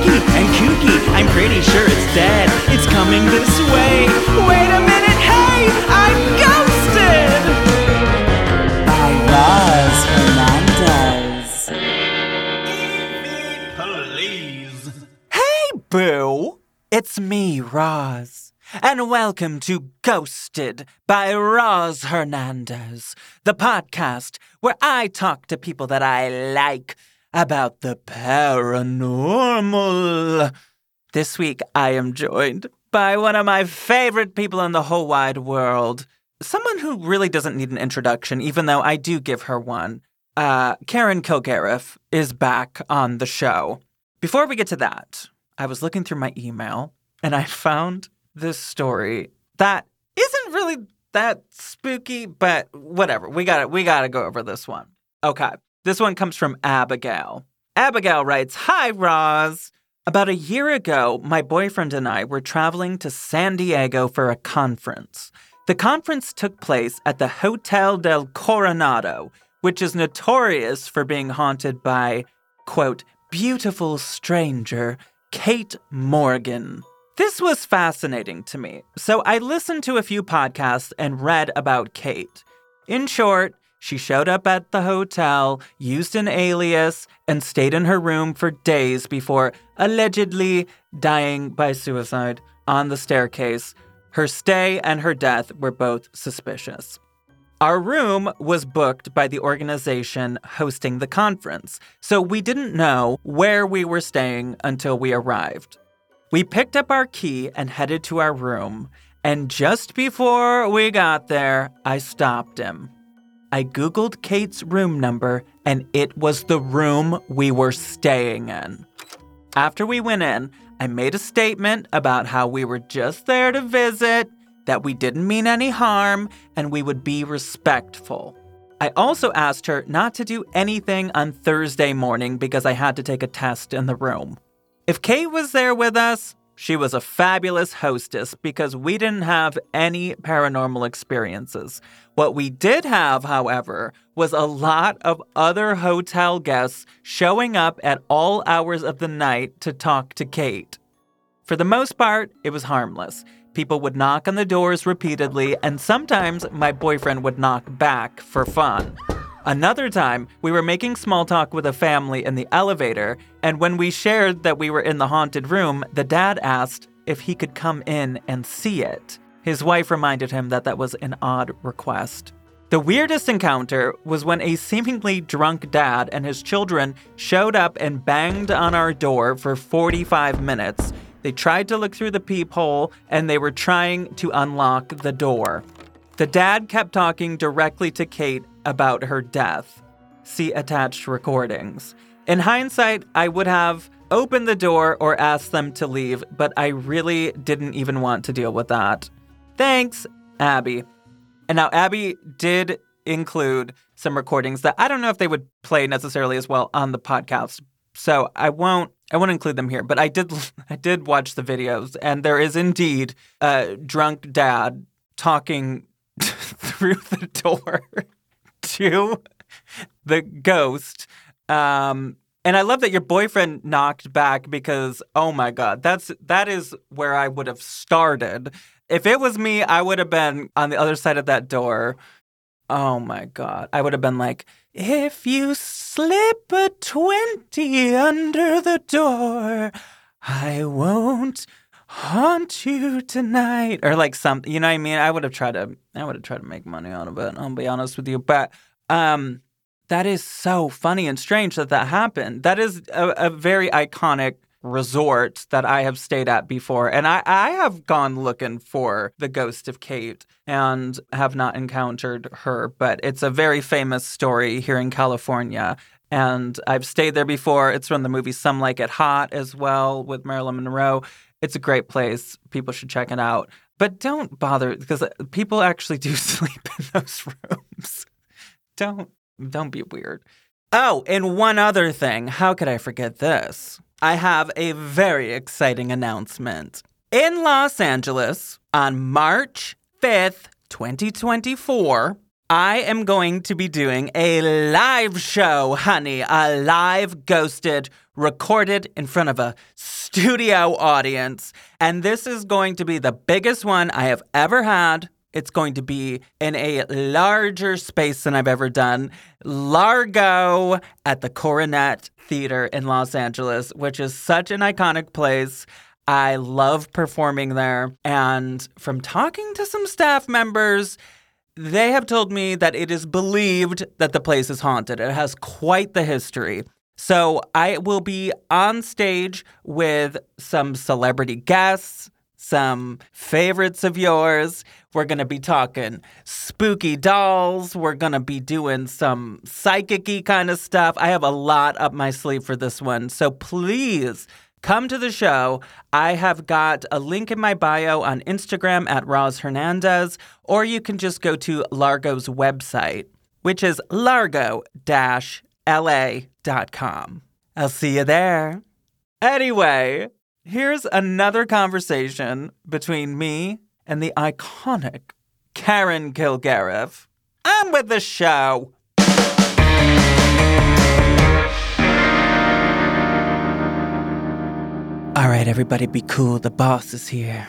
Spooky and kooky. I'm pretty sure it's dead. It's coming this way. Wait a minute, hey, I'm ghosted. by Roz Hernandez. Please. Hey, Boo! It's me, Roz. And welcome to Ghosted by Roz Hernandez, the podcast where I talk to people that I like about the paranormal. This week, I am joined by one of my favorite people in the whole wide world. Someone who really doesn't need an introduction, even though I do give her one. Uh, Karen Kilgariff is back on the show. Before we get to that, I was looking through my email and I found this story that isn't really that spooky, but whatever. We got to we got to go over this one. Okay. This one comes from Abigail. Abigail writes, "Hi Roz. About a year ago, my boyfriend and I were traveling to San Diego for a conference. The conference took place at the Hotel del Coronado, which is notorious for being haunted by, quote, beautiful stranger, Kate Morgan. This was fascinating to me, so I listened to a few podcasts and read about Kate. In short, she showed up at the hotel, used an alias, and stayed in her room for days before allegedly dying by suicide on the staircase. Her stay and her death were both suspicious. Our room was booked by the organization hosting the conference, so we didn't know where we were staying until we arrived. We picked up our key and headed to our room, and just before we got there, I stopped him. I Googled Kate's room number, and it was the room we were staying in. After we went in, I made a statement about how we were just there to visit, that we didn't mean any harm, and we would be respectful. I also asked her not to do anything on Thursday morning because I had to take a test in the room. If Kate was there with us, she was a fabulous hostess because we didn't have any paranormal experiences. What we did have, however, was a lot of other hotel guests showing up at all hours of the night to talk to Kate. For the most part, it was harmless. People would knock on the doors repeatedly, and sometimes my boyfriend would knock back for fun. Another time, we were making small talk with a family in the elevator, and when we shared that we were in the haunted room, the dad asked if he could come in and see it. His wife reminded him that that was an odd request. The weirdest encounter was when a seemingly drunk dad and his children showed up and banged on our door for 45 minutes. They tried to look through the peephole and they were trying to unlock the door. The dad kept talking directly to Kate about her death. See attached recordings. In hindsight, I would have opened the door or asked them to leave, but I really didn't even want to deal with that. Thanks, Abby. And now Abby did include some recordings that I don't know if they would play necessarily as well on the podcast. So I won't I won't include them here, but I did I did watch the videos and there is indeed a drunk dad talking through the door to the ghost. Um and I love that your boyfriend knocked back because oh my god, that's that is where I would have started. If it was me, I would have been on the other side of that door. Oh my god. I would have been like, "If you slip a 20 under the door, I won't haunt you tonight." Or like something, you know what I mean? I would have tried to I would have tried to make money out of it. I'll be honest with you, but um that is so funny and strange that that happened. That is a, a very iconic resort that I have stayed at before. And I, I have gone looking for the ghost of Kate and have not encountered her, but it's a very famous story here in California. And I've stayed there before. It's from the movie Some Like It Hot as well with Marilyn Monroe. It's a great place. People should check it out. But don't bother because people actually do sleep in those rooms. Don't don't be weird. Oh, and one other thing. How could I forget this? I have a very exciting announcement. In Los Angeles, on March 5th, 2024, I am going to be doing a live show, honey. A live ghosted, recorded in front of a studio audience. And this is going to be the biggest one I have ever had. It's going to be in a larger space than I've ever done. Largo at the Coronet Theater in Los Angeles, which is such an iconic place. I love performing there. And from talking to some staff members, they have told me that it is believed that the place is haunted. It has quite the history. So I will be on stage with some celebrity guests, some favorites of yours. We're going to be talking spooky dolls. We're going to be doing some psychic kind of stuff. I have a lot up my sleeve for this one. So please come to the show. I have got a link in my bio on Instagram at Roz Hernandez, or you can just go to Largo's website, which is largo la.com. I'll see you there. Anyway, here's another conversation between me and the iconic Karen Kilgariff. On with the show. All right, everybody, be cool. The boss is here.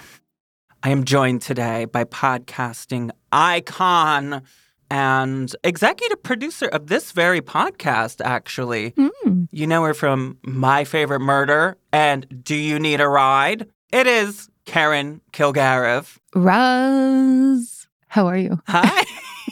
I am joined today by podcasting icon and executive producer of this very podcast, actually. Mm. You know her from My Favorite Murder and Do You Need a Ride? It is Karen Kilgariff. Roz, how are you? Hi.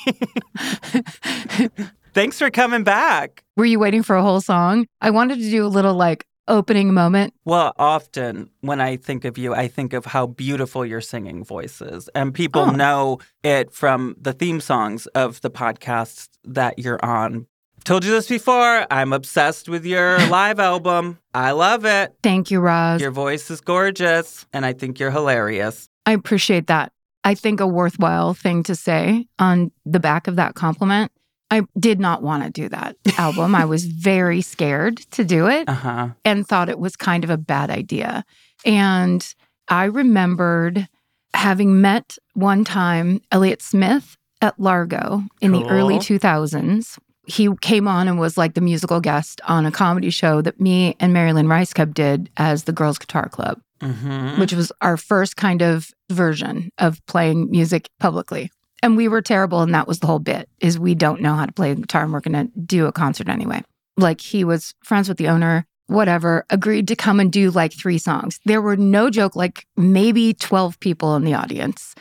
Thanks for coming back. Were you waiting for a whole song? I wanted to do a little like opening moment. Well, often when I think of you, I think of how beautiful your singing voice is. And people Oh. know it from the theme songs of the podcasts that you're on. Told you this before. I'm obsessed with your live album. I love it. Thank you, Roz. Your voice is gorgeous, and I think you're hilarious. I appreciate that. I think a worthwhile thing to say on the back of that compliment. I did not want to do that album. I was very scared to do it Uh huh. and thought it was kind of a bad idea. And I remembered having met one time Elliott Smith at Largo in the early 2000s. He came on and was like the musical guest on a comedy show that me and Mary Lynn Rajskub did as the Girls Guitar Club. Mm-hmm. which was our first kind of version of playing music publicly. And we were terrible, and that was the whole bit is we don't know how to play the guitar and we're gonna do a concert anyway. Like he was friends with the owner, whatever, agreed to come and do like three songs. There were no joke, like maybe 12 people in the audience.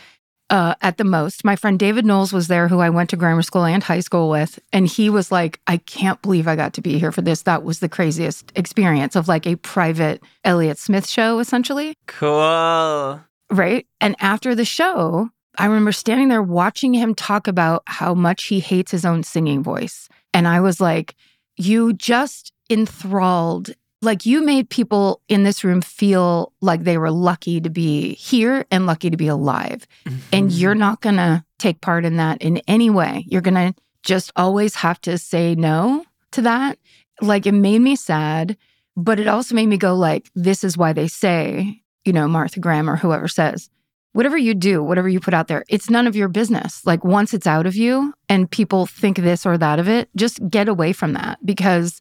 Uh, at the most, my friend David Knowles was there, who I went to grammar school and high school with. And he was like, I can't believe I got to be here for this. That was the craziest experience of like a private Elliott Smith show, essentially Cool. right? And after the show, I remember standing there watching him talk about how much he hates his own singing voice. And I was like, you just enthralled, like you made people in this room feel like they were lucky to be here and lucky to be alive. And Mm-hmm. you're not going to take part in that in any way. You're going to just always have to say no to that. Like it made me sad, but it also made me go like this is why they say, you know, Martha Graham or whoever says, whatever you do, whatever you put out there, it's none of your business. Like once it's out of you and people think this or that of it, just get away from that because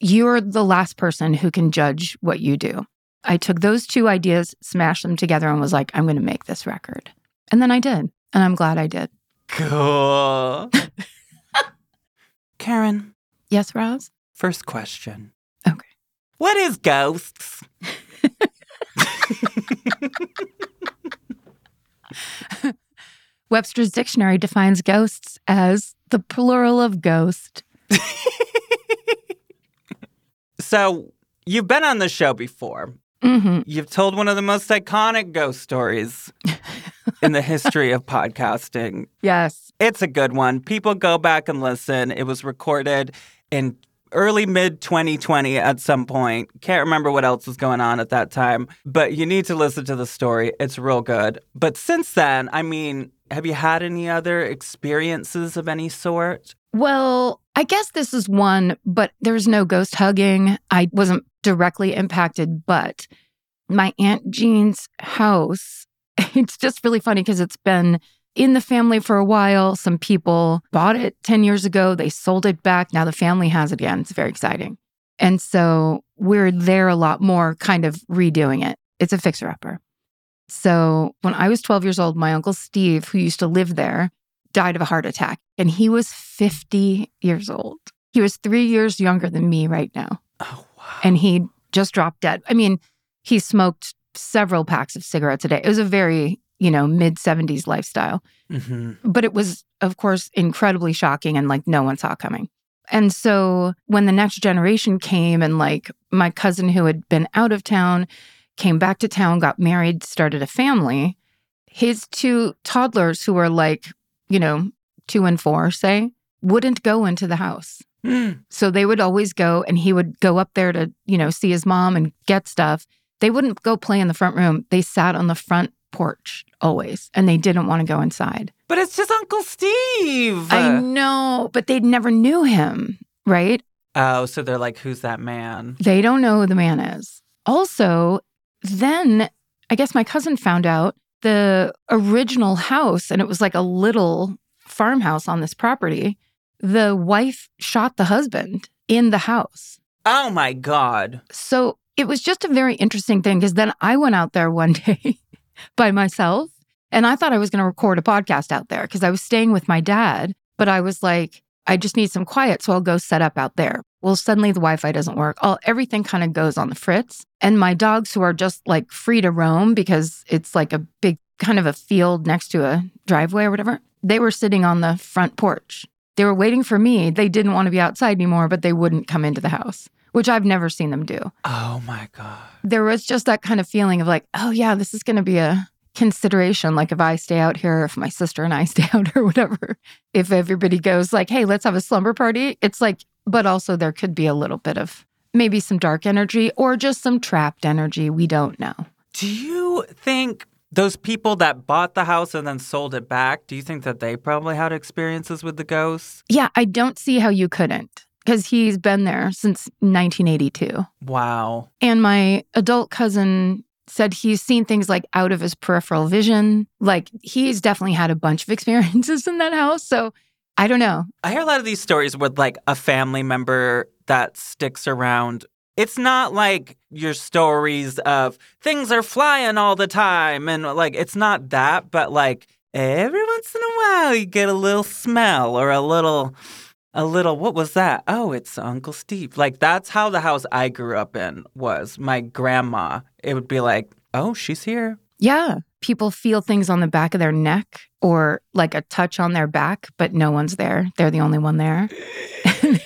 you're the last person who can judge what you do. I took those two ideas, smashed them together, and was like, I'm going to make this record. And then I did. And I'm glad I did. Cool. Karen, Yes, Roz? first question. Okay. What is ghosts? Webster's dictionary defines ghosts as the plural of ghost. So, you've been on the show before. hmm You've told one of the most iconic ghost stories in the history of podcasting. Yes. It's a good one. People go back and listen. It was recorded in early mid 2020 at some point. Can't remember what else was going on at that time, but you need to listen to the story. It's real good. But since then, I mean, have you had any other experiences of any sort? Well, I guess this is one, but there's no ghost hugging. I wasn't directly impacted, but my Aunt Jean's house, it's just really funny because it's been in the family for a while. Some people bought it 10 years ago, they sold it back. Now the family has it again. It's very exciting. And so we're there a lot more, kind of redoing it. It's a fixer upper. So when I was 12 years old, my uncle Steve, who used to live there, died of a heart attack and he was 50 years old. He was three years younger than me right now. Oh, wow. And he just dropped dead. I mean, he smoked several packs of cigarettes a day. It was a very, you know, mid 70s lifestyle. hmm But it was, of course, incredibly shocking and like no one saw coming. And so when the next generation came and like my cousin who had been out of town came back to town, got married, started a family, his two toddlers who were like, you know, two and four, say, wouldn't go into the house. Mm. So they would always go and he would go up there to, you know, see his mom and get stuff. They wouldn't go play in the front room. They sat on the front porch always and they didn't want to go inside. But it's just Uncle Steve. I know, but they never knew him, right? oh, so they're like, who's that man? They don't know who the man is. Also, then I guess my cousin found out the original house, and it was like a little farmhouse on this property. The wife shot the husband in the house. Oh my God. So it was just a very interesting thing because then I went out there one day by myself and I thought I was going to record a podcast out there because I was staying with my dad. But I was like, I just need some quiet. So I'll go set up out there. Well, suddenly the Wi Fi doesn't work. All, everything kind of goes on the fritz. And my dogs, who are just like free to roam because it's like a big kind of a field next to a driveway or whatever, they were sitting on the front porch. They were waiting for me. They didn't want to be outside anymore, but they wouldn't come into the house, which I've never seen them do Oh my God. there was just that kind of feeling of like, oh yeah, this is going to be a consideration. Like if I stay out here, if my sister and I stay out or whatever, if everybody goes like, hey, let's have a slumber party, it's like, but also there could be a little bit of maybe some dark energy or just some trapped energy. We don't know. Do you think those people that bought the house and then sold it back, do you think that they probably had experiences with the ghosts? Yeah, I don't see how you couldn't because he's been there since 1982. Wow. And my adult cousin said he's seen things like out of his peripheral vision. Like he's definitely had a bunch of experiences in that house. So I don't know. I hear a lot of these stories with like a family member that sticks around It's not like your stories of things are flying all the time and like it's not that, but like every once in a while you get a little smell or a little a little what was that? Oh, it's Uncle Steve. Like that's how the house I grew up in was. My grandma, it would be like, "Oh, she's here." Yeah. People feel things on the back of their neck or like a touch on their back, but no one's there. They're the only one there.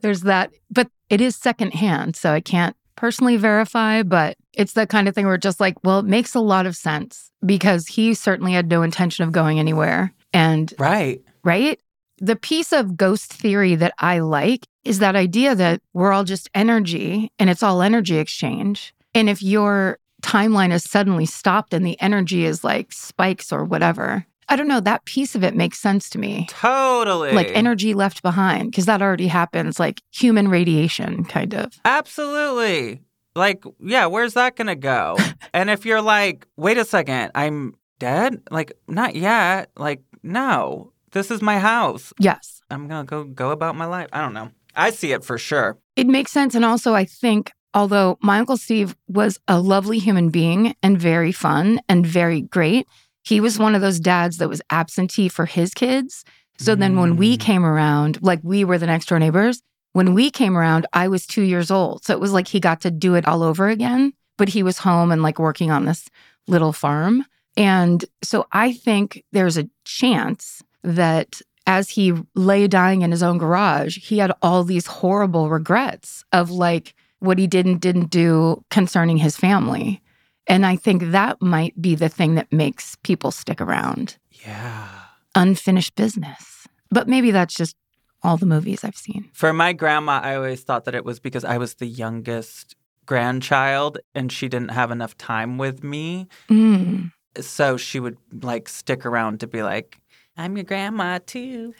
There's that, but it is secondhand. So I can't personally verify, but it's the kind of thing where just like, well, it makes a lot of sense because he certainly had no intention of going anywhere. And, Right. right? The piece of ghost theory that I like is that idea that we're all just energy and it's all energy exchange. And if your timeline is suddenly stopped and the energy is like spikes or whatever, I don't know, that piece of it makes sense to me. Totally. Like energy left behind, because that already happens, like human radiation, kind of. Absolutely. Like, yeah, where's that going to go? and if you're like, wait a second, I'm dead? Like, not yet. Like, no, this is my house. Yes. I'm going to go go about my life. I don't know. I see it for sure. It makes sense. And also, I think, although my Uncle Steve was a lovely human being and very fun and very great, he was one of those dads that was absentee for his kids. So then when we Mm. came around, like we were the next door neighbors, when we came around, I was two years old. So it was like he got to do it all over again, but he was home and like working on this little farm. And so I think there's a chance that as he lay dying in his own garage, he had all these horrible regrets of like what he did and didn't do concerning his family. And I think that might be the thing that makes people stick around Yeah. unfinished business. But maybe that's just all the movies I've seen. For my grandma, I always thought that it was because I was the youngest grandchild and she didn't have enough time with me. Mm. So she would like stick around to be like, I'm your grandma too.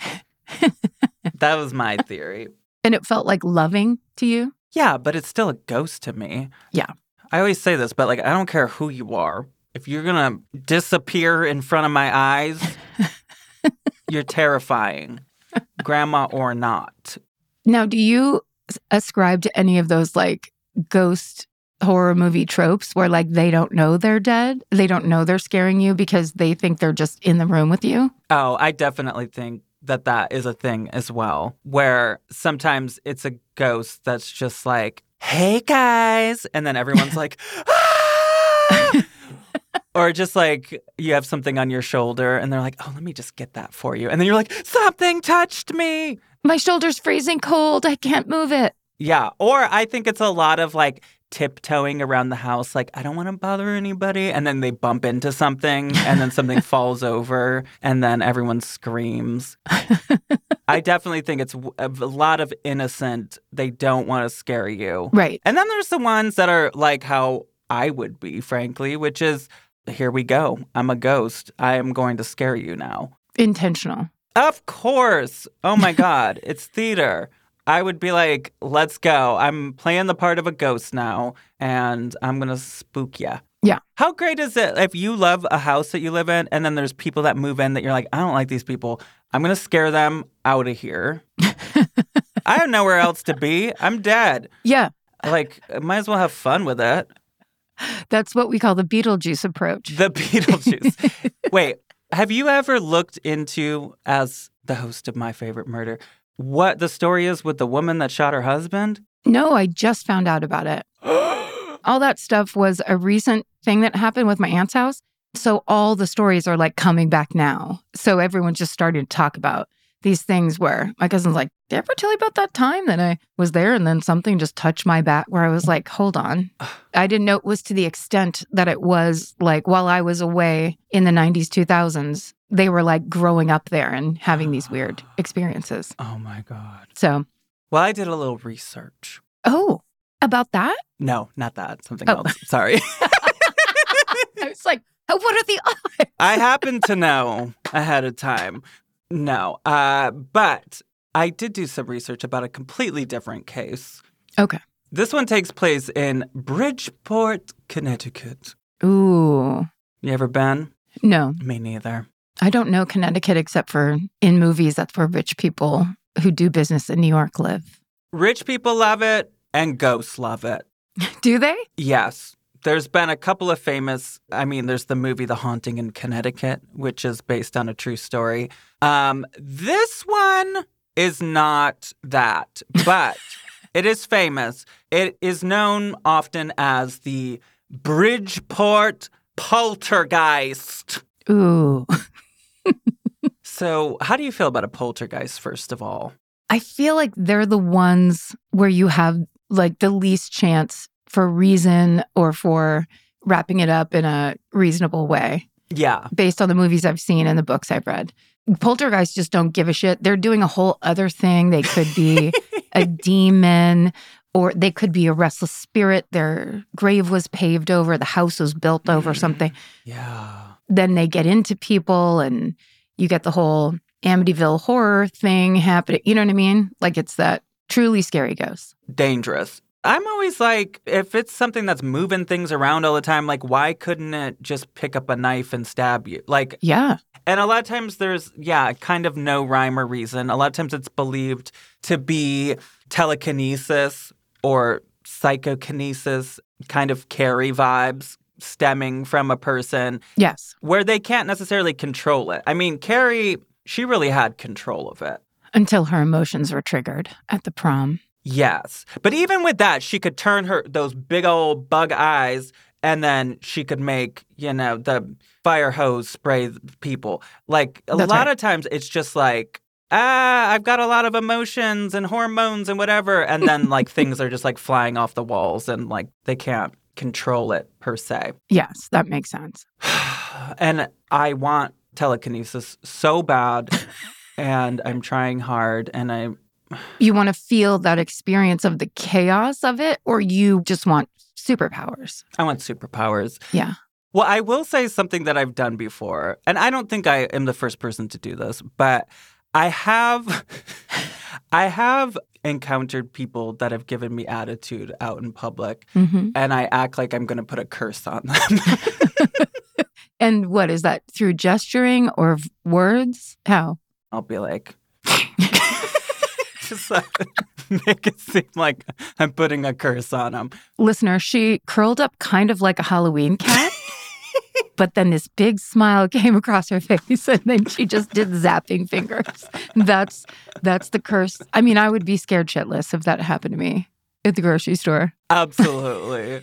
that was my theory. And it felt like loving to you. Yeah, but it's still a ghost to me. Yeah. I always say this, but like, I don't care who you are. If you're going to disappear in front of my eyes, you're terrifying, grandma or not. Now, do you ascribe to any of those like ghost horror movie tropes where like they don't know they're dead? They don't know they're scaring you because they think they're just in the room with you? Oh, I definitely think that that is a thing as well, where sometimes it's a ghost that's just like, hey guys. And then everyone's like, "Ah!" or just like you have something on your shoulder and they're like, oh, let me just get that for you. And then you're like, something touched me. My shoulder's freezing cold. I can't move it. Yeah. Or I think it's a lot of like tiptoeing around the house, like, I don't want to bother anybody. And then they bump into something and then something falls over and then everyone screams. I definitely think it's a lot of innocent, they don't want to scare you. Right. And then there's the ones that are like how I would be, frankly, which is here we go. I'm a ghost. I am going to scare you now. Intentional. Of course. Oh my God. it's theater. I would be like, let's go. I'm playing the part of a ghost now and I'm going to spook you. Yeah. How great is it if you love a house that you live in and then there's people that move in that you're like, I don't like these people. I'm going to scare them out of here. I have nowhere else to be. I'm dead. Yeah. Like, I might as well have fun with it. That's what we call the Beetlejuice approach. The Beetlejuice. Wait, have you ever looked into, as the host of My Favorite Murder, what the story is with the woman that shot her husband? no, I just found out about it. All that stuff was a recent thing that happened with my aunt's house. So all the stories are like coming back now. So everyone's just starting to talk about these things where my cousin's like, Did I ever tell you about that time that I was there and then something just touched my back where I was like, hold on. I didn't know it was to the extent that it was like while I was away in the 90s, 2000s, they were like growing up there and having these weird experiences. Oh my God. So, Well, I did a little research. oh, about that? No, not that. Something Oh. else. Sorry. I was like, oh, what are the odds? I happen to know ahead of time. No. Uh, but I did do some research about a completely different case. Okay. This one takes place in Bridgeport, Connecticut. Ooh, You ever been? no. Me neither. I don't know Connecticut except for in movies. That's where rich people who do business in New York live. Rich people love it And ghosts love it. Do they? Yes. There's been a couple of famous, I mean, there's the movie The Haunting in Connecticut, which is based on a true story. Um, this one is not that, but it is famous. It is known often as the Bridgeport poltergeist. Ooh. So, how do you feel about a poltergeist, first of all? I feel like they're the ones where you have like the least chance for reason or for wrapping it up in a reasonable way Yeah. based on the movies I've seen and the books I've read. Poltergeists just don't give a shit. They're doing a whole other thing. They could be a demon or they could be a restless spirit. Their grave was paved over, the house was built over mm. something. Yeah. Then they get into people and you get the whole Amityville horror thing happening. You know what I mean? Like it's that truly scary ghost. Dangerous. I'm always like, if it's something that's moving things around all the time, like, why couldn't it just pick up a knife and stab you? Like, Yeah. And a lot of times there's, yeah, kind of no rhyme or reason. A lot of times it's believed to be telekinesis or psychokinesis, kind of Carrie vibes stemming from a person Yes. where they can't necessarily control it. I mean, Carrie, she really had control of it. Until her emotions were triggered at the prom. Yes. But even with that, she could turn her those big old bug eyes and then she could make, you know, the fire hose spray people. Like a That's lot right. of times it's just like, ah, I've got a lot of emotions and hormones and whatever. And then like things are just like flying off the walls and like they can't control it per se. Yes, that makes sense. And I want telekinesis so bad. and I'm trying hard and I You want to feel that experience of the chaos of it, or you just want superpowers? I want superpowers. Yeah. Well, I will say something that I've done before, and I don't think I am the first person to do this, but I have I have encountered people that have given me attitude out in public hmm and I act like I'm going to put a curse on them. And what is that through gesturing or words? How? I'll be like just uh, like, make it seem like I'm putting a curse on him. Listener, she curled up kind of like a Halloween cat, but then this big smile came across her face and then she just did zapping fingers. That's that's the curse. I mean, I would be scared shitless if that happened to me at the grocery store. Absolutely.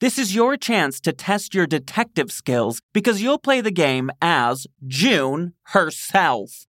This is your chance to test your detective skills because you'll play the game as June herself.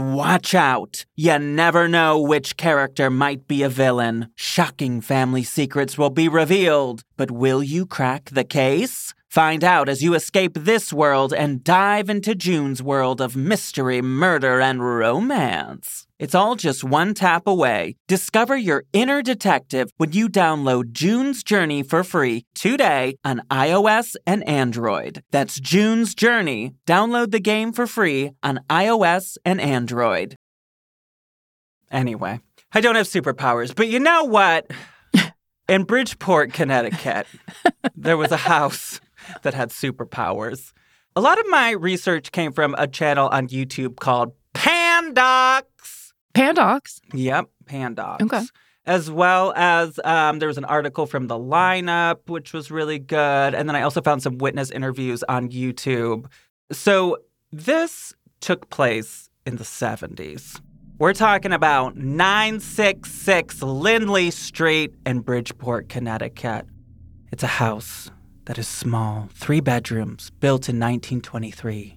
watch out. You never know which character might be a villain. Shocking family secrets will be revealed, but will you crack the case? Find out as you escape this world and dive into June's world of mystery, murder, and romance. It's all just one tap away. Discover your inner detective when you download June's Journey for free today on iOS and Android. That's June's Journey. Download the game for free on iOS and Android. Anyway, I don't have superpowers, but you know what? In Bridgeport, Connecticut, there was a house that had superpowers. A lot of my research came from a channel on YouTube called Pandox. Pandox. Yep, Pandox. Okay. As well as um, there was an article from the lineup, which was really good. And then I also found some witness interviews on YouTube. So this took place in the 70s. We're talking about 966 Lindley Street in Bridgeport, Connecticut. It's a house that is small, three bedrooms, built in 1923.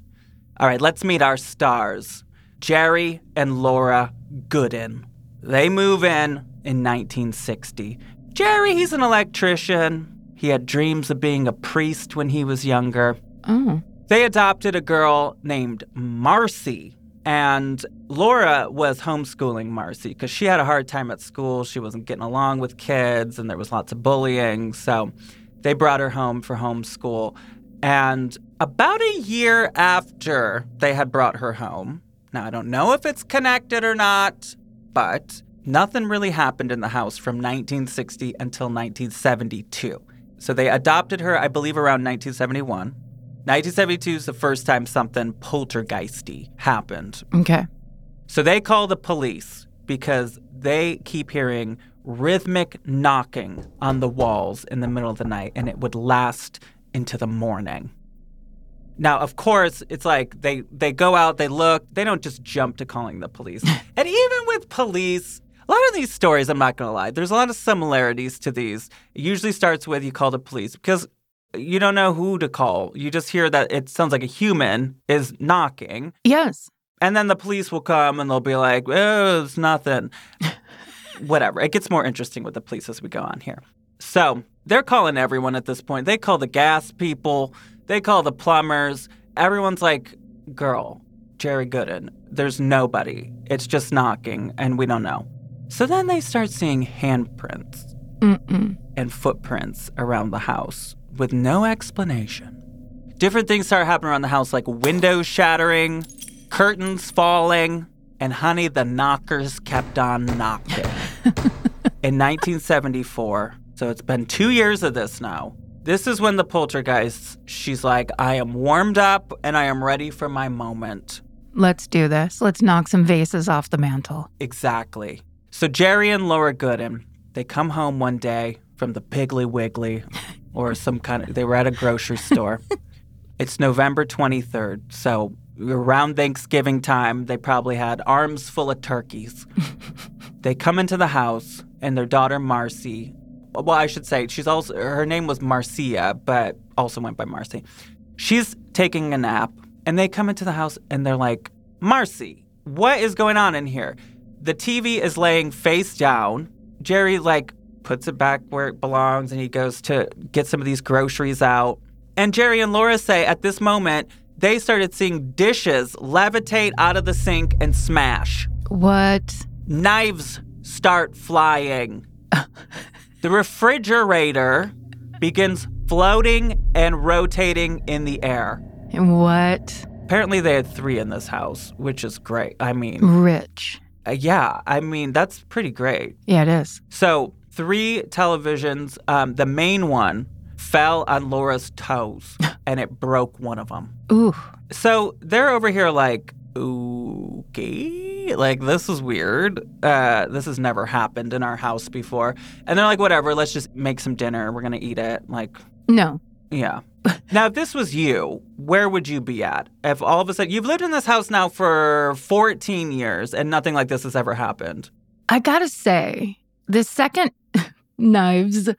All right, let's meet our stars Jerry and Laura Goodin. They move in in 1960. Jerry, he's an electrician. He had dreams of being a priest when he was younger. Oh. They adopted a girl named Marcy. And Laura was homeschooling Marcy because she had a hard time at school. She wasn't getting along with kids and there was lots of bullying. So they brought her home for homeschool. And about a year after they had brought her home, now I don't know if it's connected or not, but nothing really happened in the house from 1960 until 1972. So they adopted her, I believe, around 1971. 1972 is the first time something poltergeisty happened. Okay. So they call the police because they keep hearing rhythmic knocking on the walls in the middle of the night and it would last into the morning. Now, of course, it's like they they go out, they look, they don't just jump to calling the police. and even with police, a lot of these stories, I'm not to lie, there's a lot of similarities to these. It usually starts with you call the police because you don't know who to call. You just hear that it sounds like a human is knocking. Yes. And then the police will come and they'll be like, oh, it's nothing. Whatever. It gets more interesting with the police as we go on here. So they're calling everyone at this point. They call the gas people, they call the plumbers. Everyone's like, girl, Jerry Goodin, there's nobody. It's just knocking and we don't know. So then they start seeing handprints Mm-mm. and footprints around the house with no explanation. Different things start happening around the house, like windows shattering, curtains falling, and honey, the knockers kept on knocking. In 1974, so it's been two years of this now. This is when the poltergeist, she's like, I am warmed up and I am ready for my moment. Let's do this. Let's knock some vases off the mantle. Exactly. So Jerry and Laura Goodin, they come home one day from the Piggly Wiggly or some kind of, they were at a grocery store. it's November 23rd. So around Thanksgiving time, they probably had arms full of turkeys. They come into the house and their daughter Marcy, well, I should say, she's also, her name was Marcia, but also went by Marcy. She's taking a nap and they come into the house and they're like, Marcy, what is going on in here? The TV is laying face down. Jerry, like, puts it back where it belongs and he goes to get some of these groceries out. And Jerry and Laura say at this moment, they started seeing dishes levitate out of the sink and smash. What? Knives start flying. the refrigerator begins floating and rotating in the air. What? Apparently, they had three in this house, which is great. I mean, Rich. uh, yeah, I mean, that's pretty great. Yeah, it is. So, three televisions. Um, the main one fell on Laura's toes and it broke one of them. Ooh. So, they're over here like, ooh, okay, like this is weird. Uh, this has never happened in our house before. And they're like, whatever, let's just make some dinner. We're going to eat it. Like, No. yeah. now, if this was you, where would you be at? If all of a sudden you've lived in this house now for 14 years and nothing like this has ever happened. I gotta say, the second knives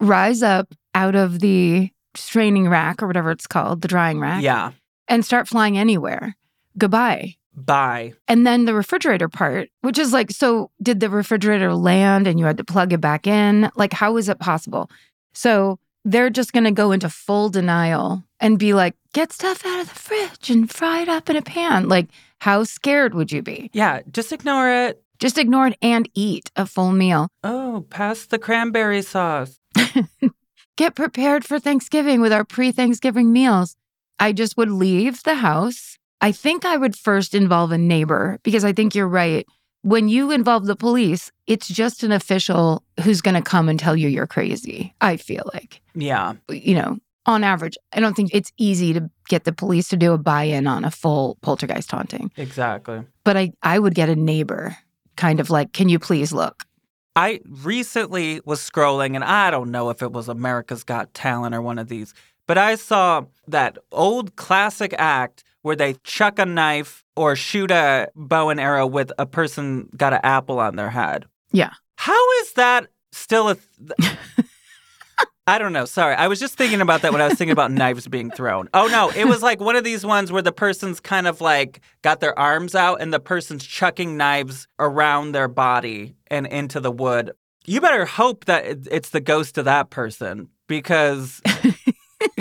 rise up out of the straining rack or whatever it's called, the drying rack, Yeah. and start flying anywhere, goodbye. Bye. And then the refrigerator part, which is like, so did the refrigerator land and you had to plug it back in? Like, how is it possible? So they're just going to go into full denial and be like, get stuff out of the fridge and fry it up in a pan. Like, how scared would you be? Yeah. Just ignore it. Just ignore it and eat a full meal. Oh, pass the cranberry sauce. Get prepared for Thanksgiving with our pre Thanksgiving meals. I just would leave the house. I think I would first involve a neighbor because I think you're right. When you involve the police, it's just an official who's going to come and tell you you're crazy. I feel like, Yeah. you know, on average, I don't think it's easy to get the police to do a buy in on a full poltergeist haunting. Exactly. But I, I would get a neighbor kind of like, can you please look? I recently was scrolling, and I don't know if it was America's Got Talent or one of these, but I saw that old classic act where they chuck a knife or shoot a bow and arrow with a person got an apple on their head. Yeah. How is that still a. Th- I don't know. Sorry. I was just thinking about that when I was thinking about knives being thrown. Oh, no. It was like one of these ones where the person's kind of like got their arms out and the person's chucking knives around their body and into the wood. You better hope that it's the ghost of that person because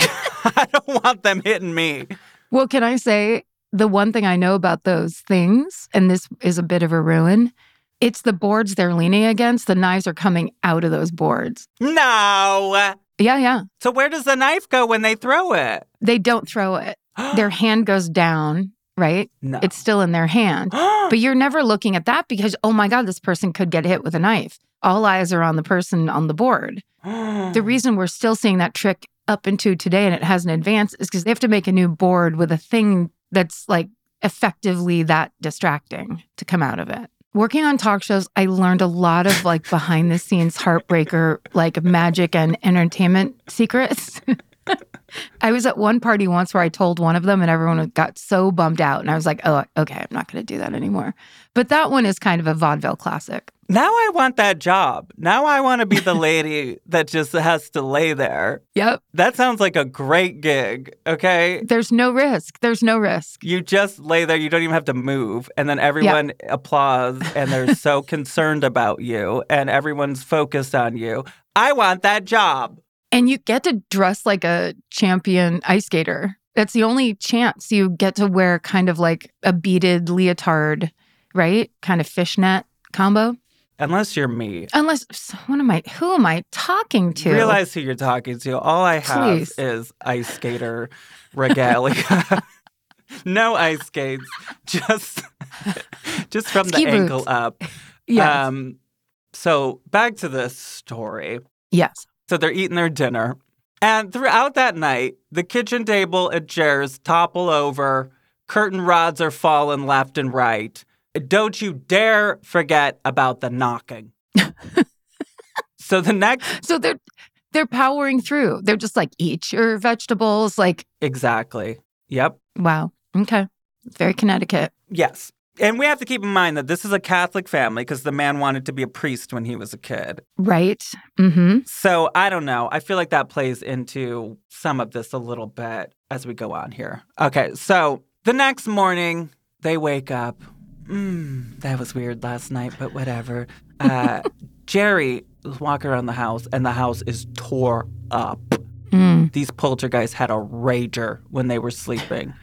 I don't want them hitting me. Well, can I say the one thing I know about those things, and this is a bit of a ruin, it's the boards they're leaning against. The knives are coming out of those boards. No. Yeah, yeah. So where does the knife go when they throw it? They don't throw it. Their hand goes down, right? no. It's still in their hand. But you're never looking at that because, oh my God, this person could get hit with a knife. All eyes are on the person on the board. The reason we're still seeing that trick up into today and it hasn't advanced is because they have to make a new board with a thing that's like effectively that distracting to come out of it. Working on talk shows, I learned a lot of like behind the scenes heartbreaker, like magic and entertainment secrets. I was at one party once where I told one of them and everyone got so bummed out. And I was like, oh, okay, I'm not going to do that anymore. But that one is kind of a vaudeville classic. Now I want that job. Now I want to be the lady that just has to lay there. Yep. That sounds like a great gig. Okay. There's no risk. There's no risk. You just lay there. You don't even have to move. And then everyone applauds and they're so concerned about you and everyone's focused on you. I want that job. And you get to dress like a champion ice skater. That's the only chance you get to wear kind of like a beaded leotard, right? Kind of fishnet combo. Unless you're me. Unless, what am I, who am I talking to? Realize who you're talking to. All I have Please. is ice skater regalia. no ice skates. Just just from Ski the boots. ankle up. yes. Um so back to the story. yes. So they're eating their dinner. And throughout that night, the kitchen table and chairs topple over, curtain rods are falling left and right. Don't you dare forget about the knocking. so the next So they're, they're powering through. They're just like, eat your vegetables. Like, exactly. Yep. wow. Okay. Very Connecticut. Yes. And we have to keep in mind that this is a Catholic family because the man wanted to be a priest when he was a kid. Right. Mm-hmm. So I don't know. I feel like that plays into some of this a little bit as we go on here. Okay. So the next morning, they wake up. Mm, that was weird last night, but whatever. Uh, Jerry is walking around the house, and the house is tore up. Mm. These poltergeists had a rager when they were sleeping.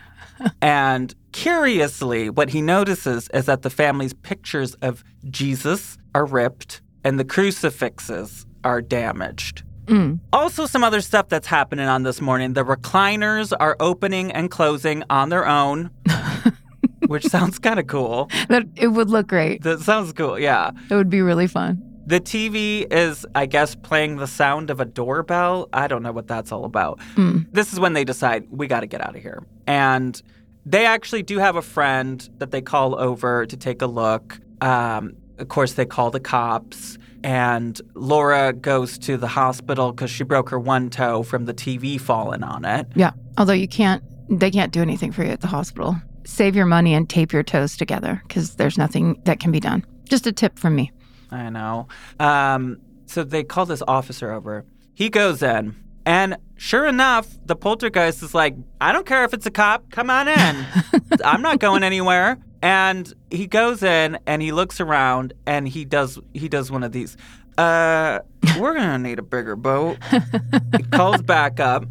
and curiously, what he notices is that the family's pictures of Jesus are ripped and the crucifixes are damaged. Mm. Also, some other stuff that's happening on this morning. The recliners are opening and closing on their own, which sounds kind of cool. That it would look great. That sounds cool, yeah. It would be really fun. The TV is, I guess, playing the sound of a doorbell. I don't know what that's all about. Mm. This is when they decide we got to get out of here. And they actually do have a friend that they call over to take a look. Um, of course, they call the cops. And Laura goes to the hospital because she broke her one toe from the TV falling on it. Yeah. Although you can't, they can't do anything for you at the hospital. Save your money and tape your toes together because there's nothing that can be done. Just a tip from me. I know. Um, so they call this officer over. He goes in, and sure enough, the poltergeist is like, I don't care if it's a cop, come on in. I'm not going anywhere. And he goes in and he looks around and he does he does one of these. Uh, we're gonna need a bigger boat. he calls back up.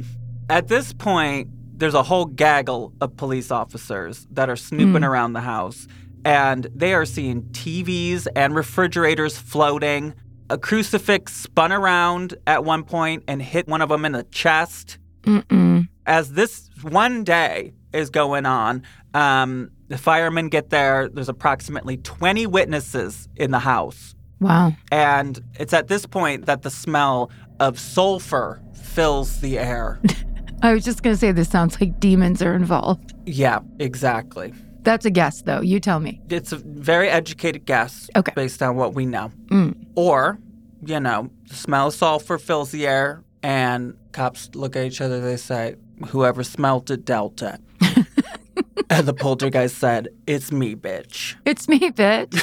At this point, there's a whole gaggle of police officers that are snooping Mm. around the house, and they are seeing TVs and refrigerators floating. A crucifix spun around at one point and hit one of them in the chest. Mm-mm. As this one day is going on, um, the firemen get there. There's approximately 20 witnesses in the house. Wow. And it's at this point that the smell of sulfur fills the air. I was just going to say this sounds like demons are involved. yeah, exactly. That's a guess, though. You tell me. It's a very educated guess Okay. based on what we know. Mm. Or, you know, the smell of sulfur fills the air, and cops look at each other, they say, whoever smelt it dealt it. and the poltergeist said, It's me, bitch. It's me, bitch.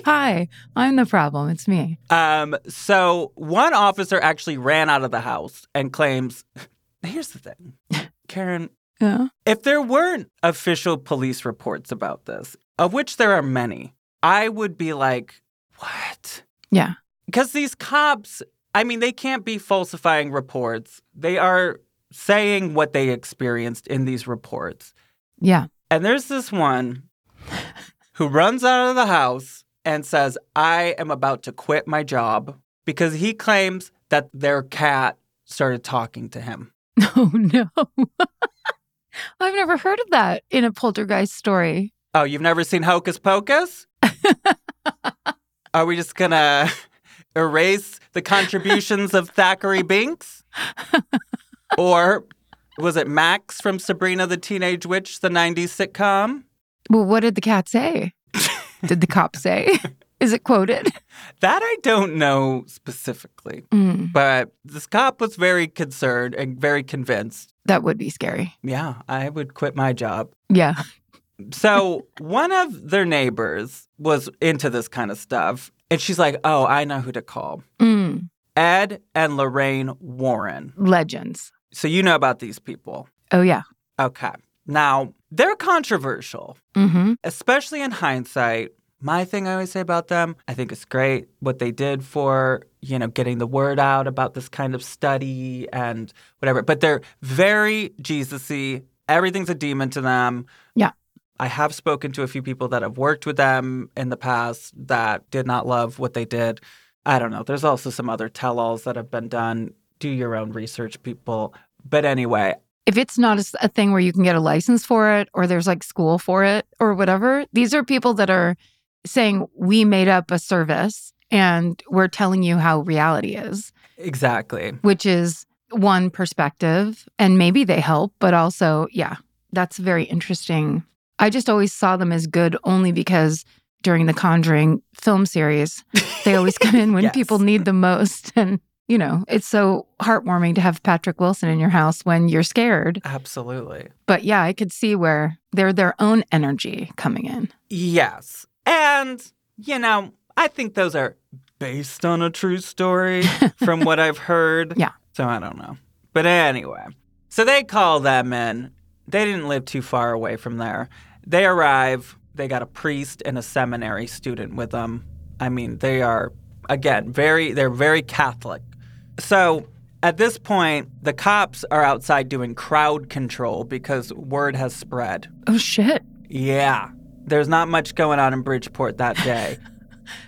Hi, I'm the problem. It's me. Um, so one officer actually ran out of the house and claims here's the thing, Karen, Yeah. if there weren't official police reports about this, of which there are many, I would be like, what? Yeah. Because these cops, I mean, they can't be falsifying reports. They are saying what they experienced in these reports. Yeah. And there's this one who runs out of the house and says, I am about to quit my job because he claims that their cat started talking to him. Oh, no. I've never heard of that in a poltergeist story. Oh, you've never seen Hocus Pocus? Are we just gonna erase the contributions of Thackery Binx? Or was it Max from Sabrina the Teenage Witch, the 90s sitcom? Well, what did the cat say? did the cop say? Is it quoted? That I don't know specifically. Mm, But this cop was very concerned and very convinced. that would be scary. Yeah, I would quit my job. Yeah. So one of their neighbors was into this kind of stuff. And she's like, oh, I know who to call Mm, Ed and Lorraine Warren. legends. So you know about these people. Oh, yeah. Okay. Now, they're controversial, Mm-hmm. especially in hindsight. My thing I always say about them, I think it's great what they did for, you know, getting the word out about this kind of study and whatever. But they're very Jesus-y. Everything's a demon to them. Yeah. I have spoken to a few people that have worked with them in the past that did not love what they did. I don't know. There's also some other tell-alls that have been done. Do your own research, people. But anyway, If it's not a, thing where you can get a license for it or there's like school for it or whatever, these are people that are saying, we made up a service and we're telling you how reality is, exactly. which is one perspective. And maybe they help, but also, yeah, that's very interesting. I just always saw them as good only because during the Conjuring film series, they always come in when Yes. people need the most. And, you know, it's so heartwarming to have Patrick Wilson in your house when you're scared. Absolutely. But yeah, I could see where they're their own energy coming in. Yes. And, you know, I think those are based on a true story from what I've heard. Yeah. So I don't know. But anyway, so they call them in. They didn't live too far away from there. They arrive. They got a priest and a seminary student with them. I mean, they are, again, very, they're very Catholic. So at this point, the cops are outside doing crowd control because word has spread. Oh shit. Yeah. There's not much going on in Bridgeport that day.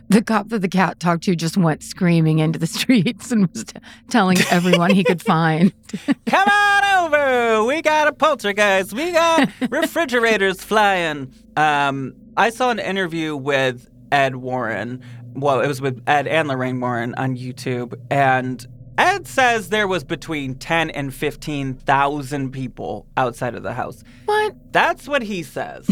The cop that the cat talked to just went screaming into the streets and was t- telling everyone he could find. Come on over. We got a poltergeist. We got refrigerators flying. Um, I saw an interview with Ed Warren. Well, it was with Ed and Lorraine Warren on YouTube. And Ed says there was between 10 and 15,000 people outside of the house. What? That's what he says.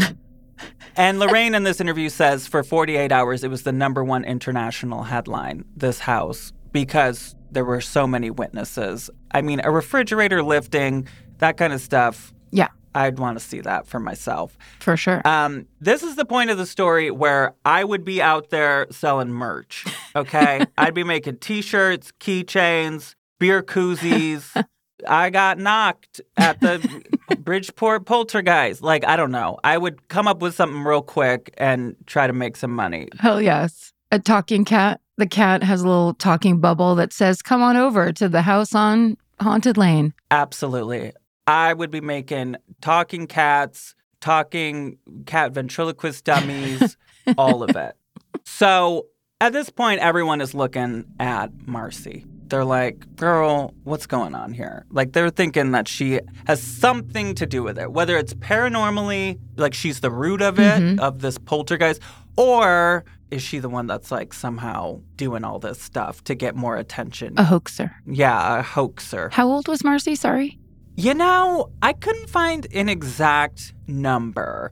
And Lorraine in this interview says for 48 hours, it was the number one international headline, this house, because there were so many witnesses. I mean, a refrigerator lifting, that kind of stuff. Yeah. I'd want to see that for myself. For sure. Um, this is the point of the story where I would be out there selling merch. Okay, I'd be making T-shirts, keychains, beer koozies. I got knocked at the Bridgeport Poltergeist. Like I don't know. I would come up with something real quick and try to make some money. Hell yes. A talking cat. The cat has a little talking bubble that says, come on over to the house on Haunted Lane. Absolutely. I would be making talking cats, talking cat ventriloquist dummies, all of it. So at this point, everyone is looking at Marcy. They're like, girl, what's going on here? Like, they're thinking that she has something to do with it, whether it's paranormally, like she's the root of it, Mhm. of this poltergeist, or is she the one that's like somehow doing all this stuff to get more attention? A hoaxer. yeah, a hoaxer. How old was Marcy? Sorry. You know, I couldn't find an exact number.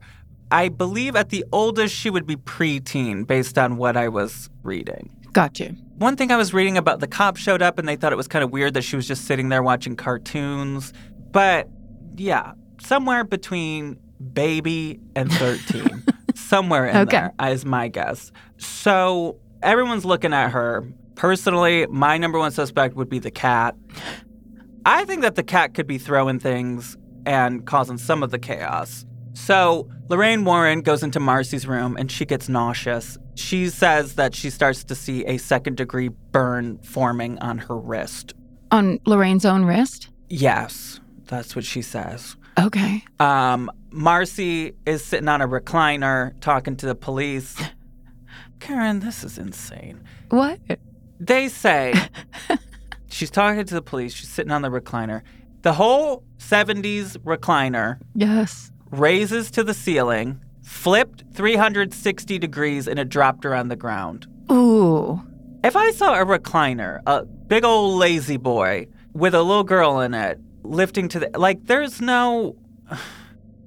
I believe at the oldest she would be preteen based on what I was reading. Got you. One thing I was reading about the cops showed up and they thought it was kind of weird that she was just sitting there watching cartoons. But yeah, somewhere between baby and 13. Somewhere in Okay. there is my guess. So everyone's looking at her. Personally, my number one suspect would be the cat. I think that the cat could be throwing things and causing some of the chaos. So Lorraine Warren goes into Marcy's room and she gets nauseous. She says that she starts to see a second degree burn forming on her wrist. On Lorraine's own wrist? Yes, that's what she says. Okay. Um, Marcy is sitting on a recliner talking to the police. Karen, this is insane. What? They say she's talking to the police. She's sitting on the recliner. The whole 70s recliner Yes. Raises to the ceiling, flipped 360 degrees, and it dropped her on the ground. Ooh. If I saw a recliner, a big old La-Z-Boy with a little girl in it, lifting to the like, there's no.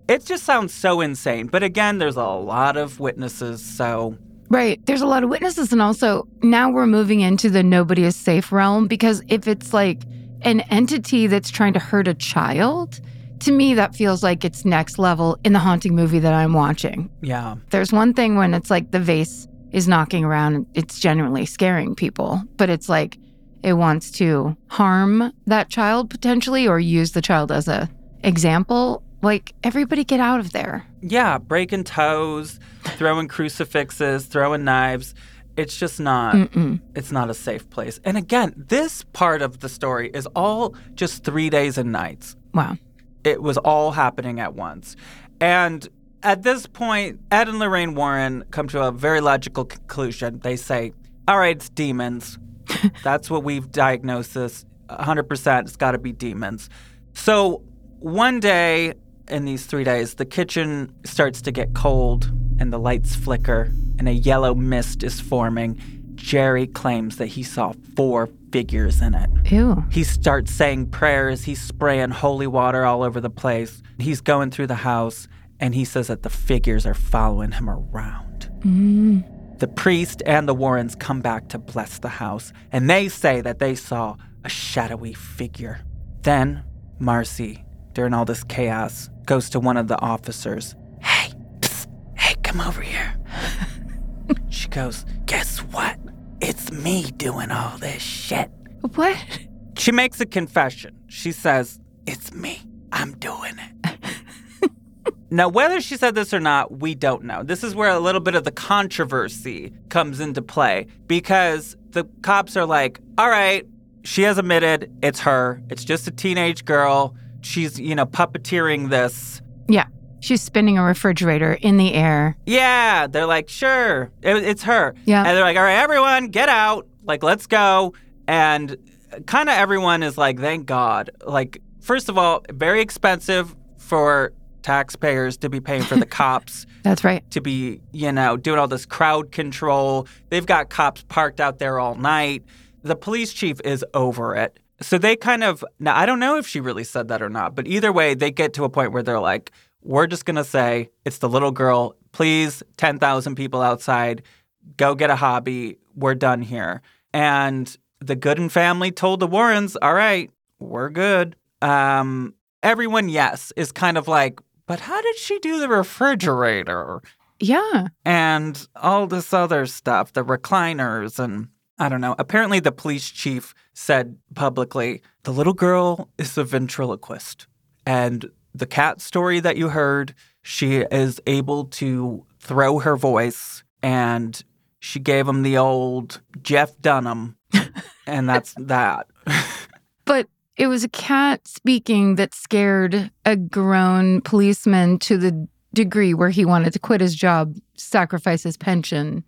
It just sounds so insane. But again, there's a lot of witnesses, so Right. There's a lot of witnesses. And also, now we're moving into the nobody is safe realm because if it's like an entity that's trying to hurt a child, to me, that feels like it's next level in the haunting movie that I'm watching. yeah. There's one thing when it's like the vase is knocking around, it's genuinely scaring people, but it's like it wants to harm that child potentially or use the child as a example. Like everybody get out of there. Yeah, breaking toes, throwing crucifixes, throwing knives. It's just not. Mm-mm. It's not a safe place. And again, this part of the story is all just three days and nights. Wow. It was all happening at once. And at this point, Ed and Lorraine Warren come to a very logical conclusion. They say, all right, it's demons. That's what we've diagnosed this 100%. It's got to be demons. So one day in these three days, the kitchen starts to get cold and the lights flicker and a yellow mist is forming. Jerry claims that he saw four figures in it. Ew. He starts saying prayers. He's spraying holy water all over the place. He's going through the house and he says that the figures are following him around. Mm. The priest and the Warrens come back to bless the house and they say that they saw a shadowy figure. Then Marcy, during all this chaos, goes to one of the officers. Hey, psst, hey, come over here. she goes? It's me doing all this shit. What? She makes a confession. She says, It's me. I'm doing it. now, whether she said this or not, we don't know. This is where a little bit of the controversy comes into play because the cops are like, All right, she has admitted it's her. It's just a teenage girl. She's, you know, puppeteering this. Yeah. She's spinning a refrigerator in the air. Yeah, they're like, sure, it, it's her. Yeah. And they're like, all right, everyone, get out. Like, let's go. And kind of everyone is like, thank God. Like, first of all, very expensive for taxpayers to be paying for the cops That's right. to be, you know, doing all this crowd control. They've got cops parked out there all night. The police chief is over it. So they kind of, now I don't know if she really said that or not, but either way, they get to a point where they're like, we're just going to say it's the little girl. Please, 10,000 people outside, go get a hobby. We're done here. And the Goodin family told the Warrens, all right, we're good. Um, everyone, yes, is kind of like, but how did she do the refrigerator? Yeah. and all this other stuff, the recliners, and I don't know. Apparently, the police chief said publicly the little girl is a ventriloquist. And the cat story that you heard, she is able to throw her voice, and she gave him the old Jeff Dunham, and that's that. But it was a cat speaking that scared a grown policeman to the degree where he wanted to quit his job, sacrifice his pension,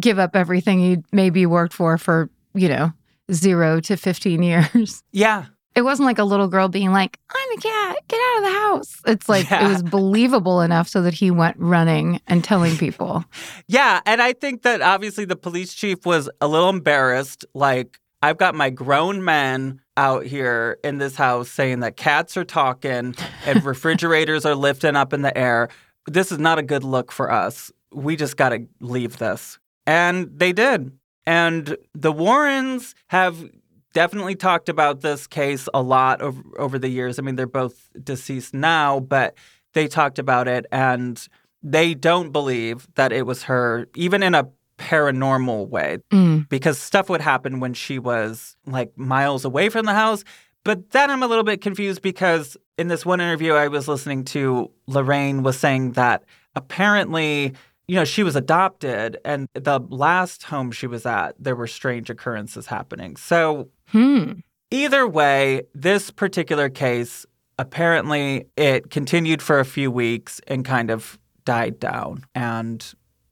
give up everything he maybe worked for for, you know, zero to 15 years. yeah. It wasn't like a little girl being like, I'm a cat, get out of the house. It's like Yeah. it was believable enough so that he went running and telling people. Yeah, and I think that obviously the police chief was a little embarrassed. Like, I've got my grown men out here in this house saying that cats are talking and refrigerators are lifting up in the air. This is not a good look for us. We just got to leave this. And they did. And the Warrens have definitely talked about this case a lot over, over the years. I mean, they're both deceased now, but they talked about it and they don't believe that it was her, even in a paranormal way, Mm. because stuff would happen when she was like miles away from the house. But then I'm a little bit confused because in this one interview I was listening to, Lorraine was saying that apparently, you know, she was adopted and the last home she was at, there were strange occurrences happening. So Hmm. Either way, this particular case apparently it continued for a few weeks and kind of died down. And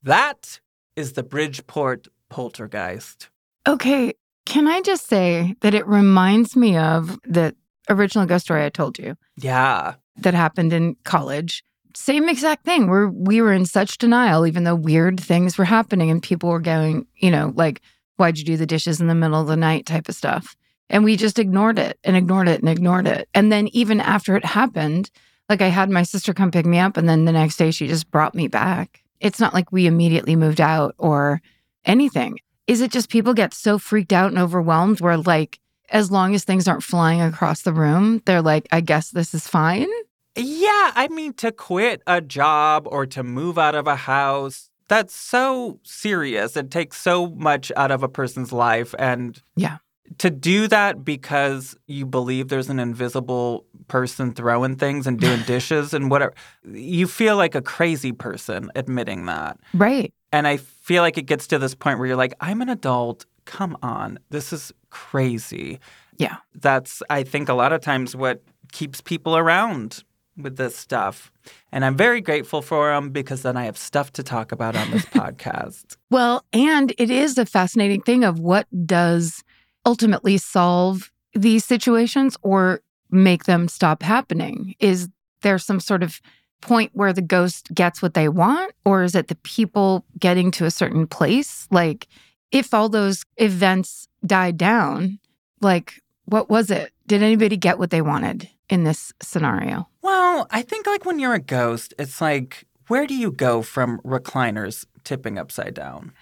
that is the Bridgeport poltergeist. Okay. Can I just say that it reminds me of the original ghost story I told you Yeah. that happened in college? Same exact thing where we were in such denial, even though weird things were happening and people were going, you know, like, why'd you do the dishes in the middle of the night type of stuff. And we just ignored it and ignored it and ignored it. And then even after it happened, like I had my sister come pick me up and then the next day she just brought me back. It's not like we immediately moved out or anything. Is it just people get so freaked out and overwhelmed where like as long as things aren't flying across the room, they're like, I guess this is fine? Yeah. I mean, to quit a job or to move out of a house, that's so serious. It takes so much out of a person's life. And Yeah. to do that because you believe there's an invisible person throwing things and doing dishes and whatever, you feel like a crazy person admitting that. Right. And I feel like it gets to this point where you're like, I'm an adult. Come on. This is crazy. Yeah. That's, I think, a lot of times what keeps people around with this stuff. And I'm very grateful for them because then I have stuff to talk about on this podcast. Well, and it is a fascinating thing of what does ultimately solve these situations or make them stop happening? Is there some sort of point where the ghost gets what they want, or is it the people getting to a certain place? Like, if all those events died down, like, what was it? Did anybody get what they wanted in this scenario? Well, I think like when you're a ghost, it's like, where do you go from recliners tipping upside down?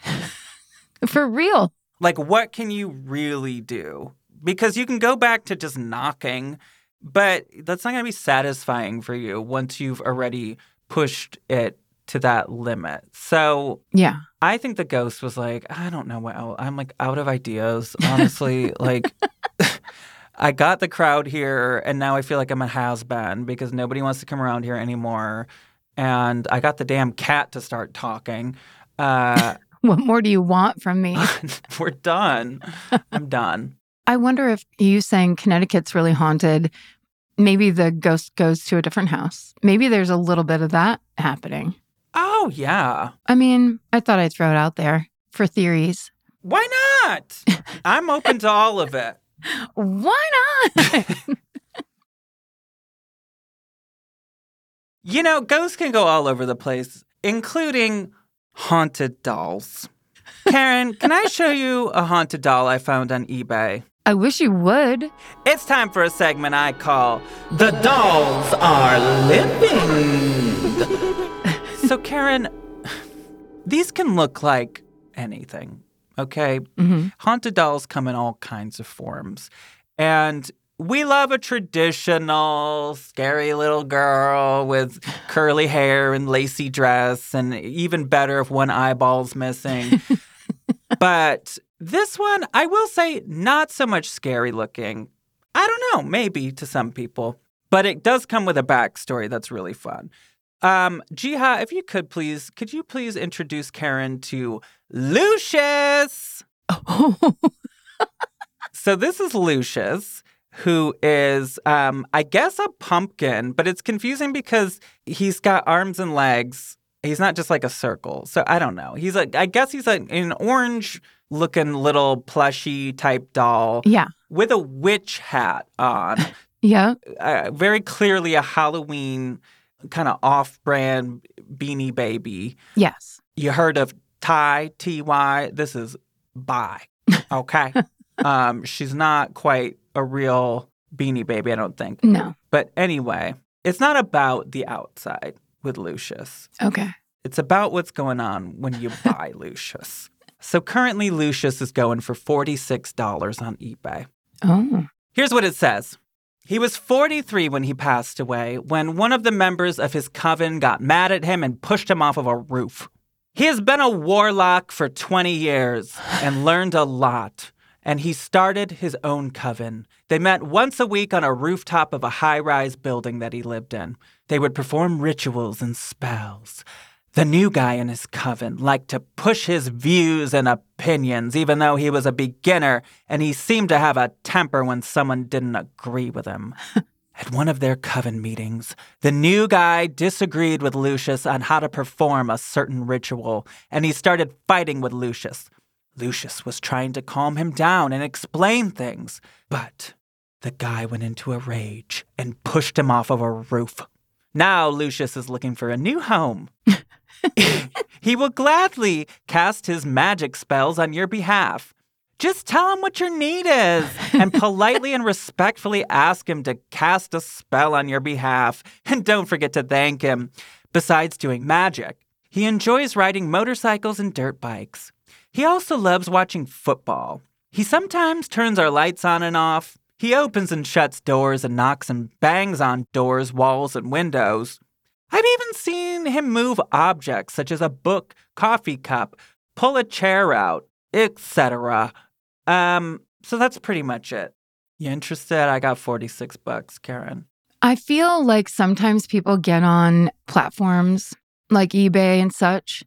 For real. Like, what can you really do? Because you can go back to just knocking, but that's not going to be satisfying for you once you've already pushed it to that limit. So Yeah. I think the ghost was like, I don't know what else. I'm like out of ideas, honestly. like, I got the crowd here, and now I feel like I'm a has been because nobody wants to come around here anymore. And I got the damn cat to start talking. Uh, What more do you want from me? we're done. I'm done. I wonder if you saying Connecticut's really haunted, maybe the ghost goes to a different house. Maybe there's a little bit of that happening. Oh, yeah. I mean, I thought I'd throw it out there for theories. Why not? I'm open to all of it. Why not? You know, ghosts can go all over the place, including haunted dolls. Karen, can I show you a haunted doll I found on eBay? I wish you would. It's time for a segment I call The Dolls Are Living. so, Karen, these can look like anything, okay? hmm Haunted dolls come in all kinds of forms. And we love a traditional, scary little girl with curly hair and lacy dress, and even better if one eyeball's missing. but this one, I will say, not so much scary looking. I don't know, maybe to some people. But it does come with a backstory that's really fun. Um, Jiha, if you could please, could you please introduce Karen to Lucius? So this is Lucius, who is, um, I guess, a pumpkin, but it's confusing because he's got arms and legs. He's not just like a circle. So I don't know. He's like, I guess he's like an orange looking little plushy type doll yeah. with a witch hat on. Yeah. uh, very clearly a Halloween kind of off brand beanie baby. Yes. You heard of Ty, T Y. This is Bye. Okay. um, she's not quite a real beanie baby, I don't think. No. But anyway, it's not about the outside with Lucius. Okay. It's about what's going on when you buy Lucius. So currently, Lucius is going for $46 on eBay. Oh. Here's what it says He was 43 when he passed away, when one of the members of his coven got mad at him and pushed him off of a roof. He has been a warlock for 20 years and learned a lot, and he started his own coven. They met once a week on a rooftop of a high rise building that he lived in. They would perform rituals and spells. The new guy in his coven liked to push his views and opinions, even though he was a beginner and he seemed to have a temper when someone didn't agree with him. At one of their coven meetings, the new guy disagreed with Lucius on how to perform a certain ritual, and he started fighting with Lucius. Lucius was trying to calm him down and explain things, but the guy went into a rage and pushed him off of a roof. Now Lucius is looking for a new home. he will gladly cast his magic spells on your behalf. Just tell him what your need is and politely and respectfully ask him to cast a spell on your behalf. And don't forget to thank him. Besides doing magic, he enjoys riding motorcycles and dirt bikes. He also loves watching football. He sometimes turns our lights on and off. He opens and shuts doors and knocks and bangs on doors, walls, and windows. I've even seen him move objects such as a book, coffee cup, pull a chair out, etc. Um, so that's pretty much it. You interested? I got 46 bucks, Karen. I feel like sometimes people get on platforms like eBay and such,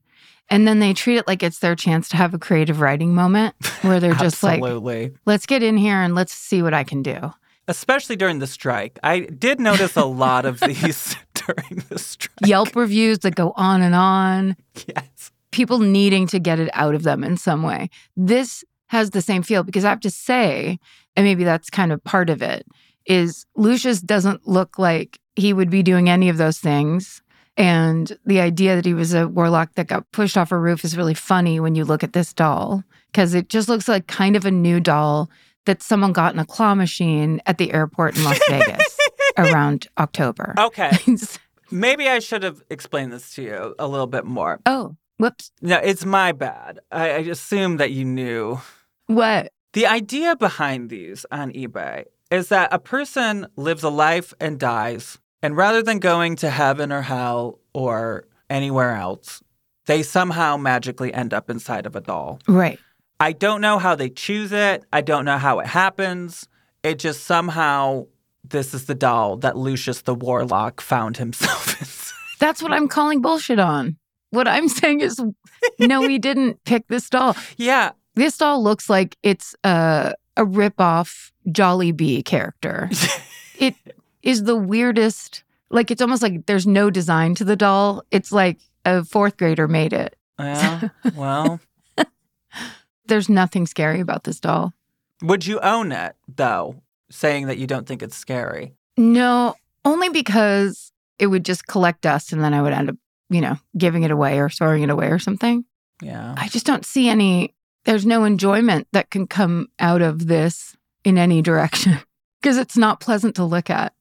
and then they treat it like it's their chance to have a creative writing moment where they're just like, Absolutely. let's get in here and let's see what I can do. Especially during the strike. I did notice a lot of these during the strike. Yelp reviews that go on and on, Yes. people needing to get it out of them in some way. This has the same feel because I have to say, and maybe that's kind of part of it, is Lucius doesn't look like he would be doing any of those things. And the idea that he was a warlock that got pushed off a roof is really funny when you look at this doll because it just looks like kind of a new doll that someone got in a claw machine at the airport in Las Vegas around October. Okay. Maybe I should have explained this to you a little bit more. oh, whoops. No, it's my bad. I, I assumed that you knew. What? The idea behind these on eBay is that a person lives a life and dies, and rather than going to heaven or hell or anywhere else, they somehow magically end up inside of a doll. Right. I don't know how they choose it. I don't know how it happens. It just somehow, this is the doll that Lucius the Warlock found himself in. That's what I'm calling bullshit on. What I'm saying is, no, we didn't pick this doll. yeah, This doll looks like it's a, a rip-off Jollibee character. It is the weirdest. Like, it's almost like there's no design to the doll. It's like a fourth grader made it. yeah. Well, There's nothing scary about this doll. would you own it though, saying that you don't think it's scary? No, only because it would just collect dust and then I would end up, you know, giving it away or throwing it away or something. Yeah. I just don't see any, there's no enjoyment that can come out of this in any direction because it's not pleasant to look at.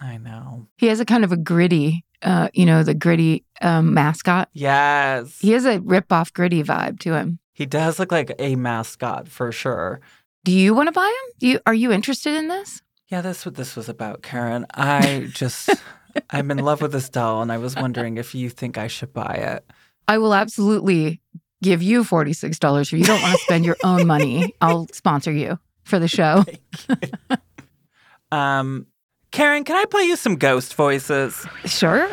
I know. He has a kind of a Gritty, uh, you know, the Gritty um, mascot. Yes. He has a rip off Gritty vibe to him. He does look like a mascot for sure. Do you want to buy him? Do you, are you interested in this? Yeah, that's what this was about, Karen. I just, I'm in love with this doll, and I was wondering if you think I should buy it. I will absolutely give you $46 if you don't want to spend your own money. I'll sponsor you for the show. Um, Karen, can I play you some ghost voices? Sure.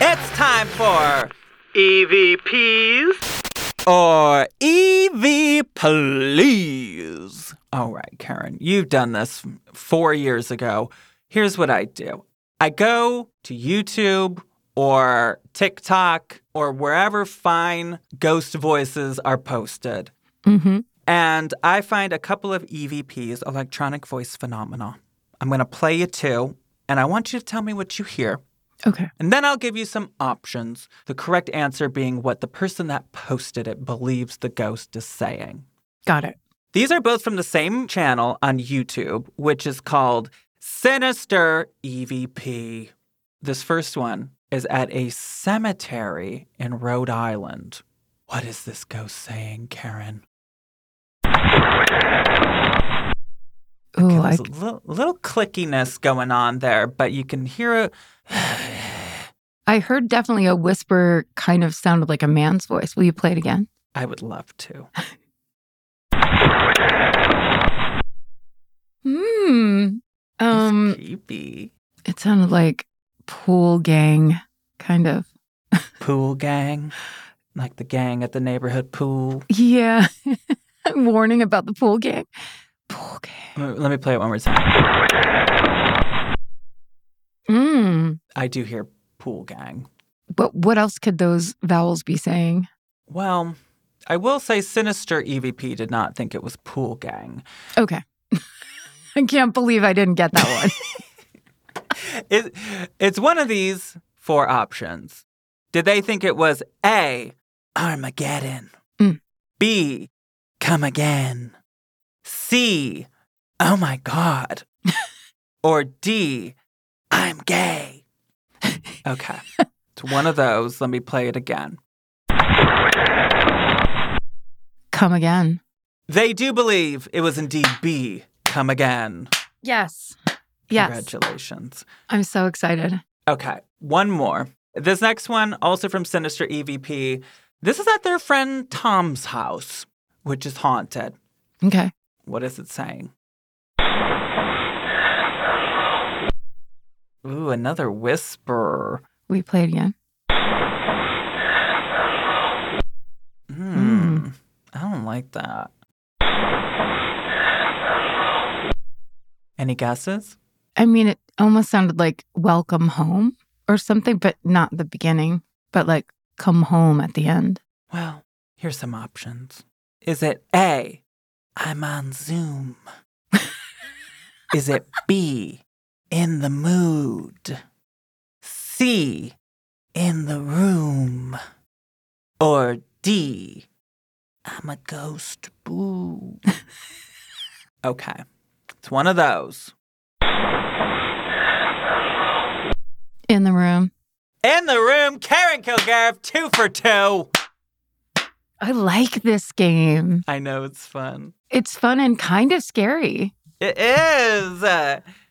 It's time for EVPs or EV Please. All right, Karen, you've done this four years ago. Here's what I do I go to YouTube or TikTok or wherever fine ghost voices are posted. hmm And I find a couple of EVPs, electronic voice phenomena. I'm going to play you two, and I want you to tell me what you hear. Okay. And then I'll give you some options, the correct answer being what the person that posted it believes the ghost is saying. Got it. These are both from the same channel on YouTube, which is called Sinister EVP. This first one is at a cemetery in Rhode Island. What is this ghost saying, Karen? Ooh, Okay, there's a little, little clickiness going on there, but you can hear it. I heard definitely a whisper kind of sounded like a man's voice. Will you play it again? I would love to. Hmm. Um, it's creepy. it sounded like pool gang, kind of. Pool gang, like the gang at the neighborhood pool. Yeah. Warning about the pool gang. Pool gang. Let me- let me play it one more time. Mm. I do hear pool gang. But what else could those vowels be saying? Well, I will say Sinister EVP did not think it was pool gang. Okay. I can't believe I didn't get that one. It, it's one of these four options. Did they think it was A, Armageddon, Mm. B, come again, C, oh my God, or D, I'm gay? Okay, it's one of those. Let me play it again. Come again. They do believe it was indeed B, come again. Yes. Yes. Congratulations. I'm so excited. Okay, one more. This next one, also from Sinister EVP. This is at their friend Tom's house, which is haunted. Okay. What is it saying? Ooh, another whisper. We play it again? Hmm. I don't like that. Any guesses? I mean, it almost sounded like welcome home or something, but not the beginning, but like come home at the end. Well, here's some options. Is it A, I'm on Zoom? Is it B, in the mood? C, in the room? Or D, I'm a ghost boo? okay, it's one of those. In the room. In the room, Karen Kilgariff, two for two. I like this game. I know it's fun. It's fun and kind of scary. It is.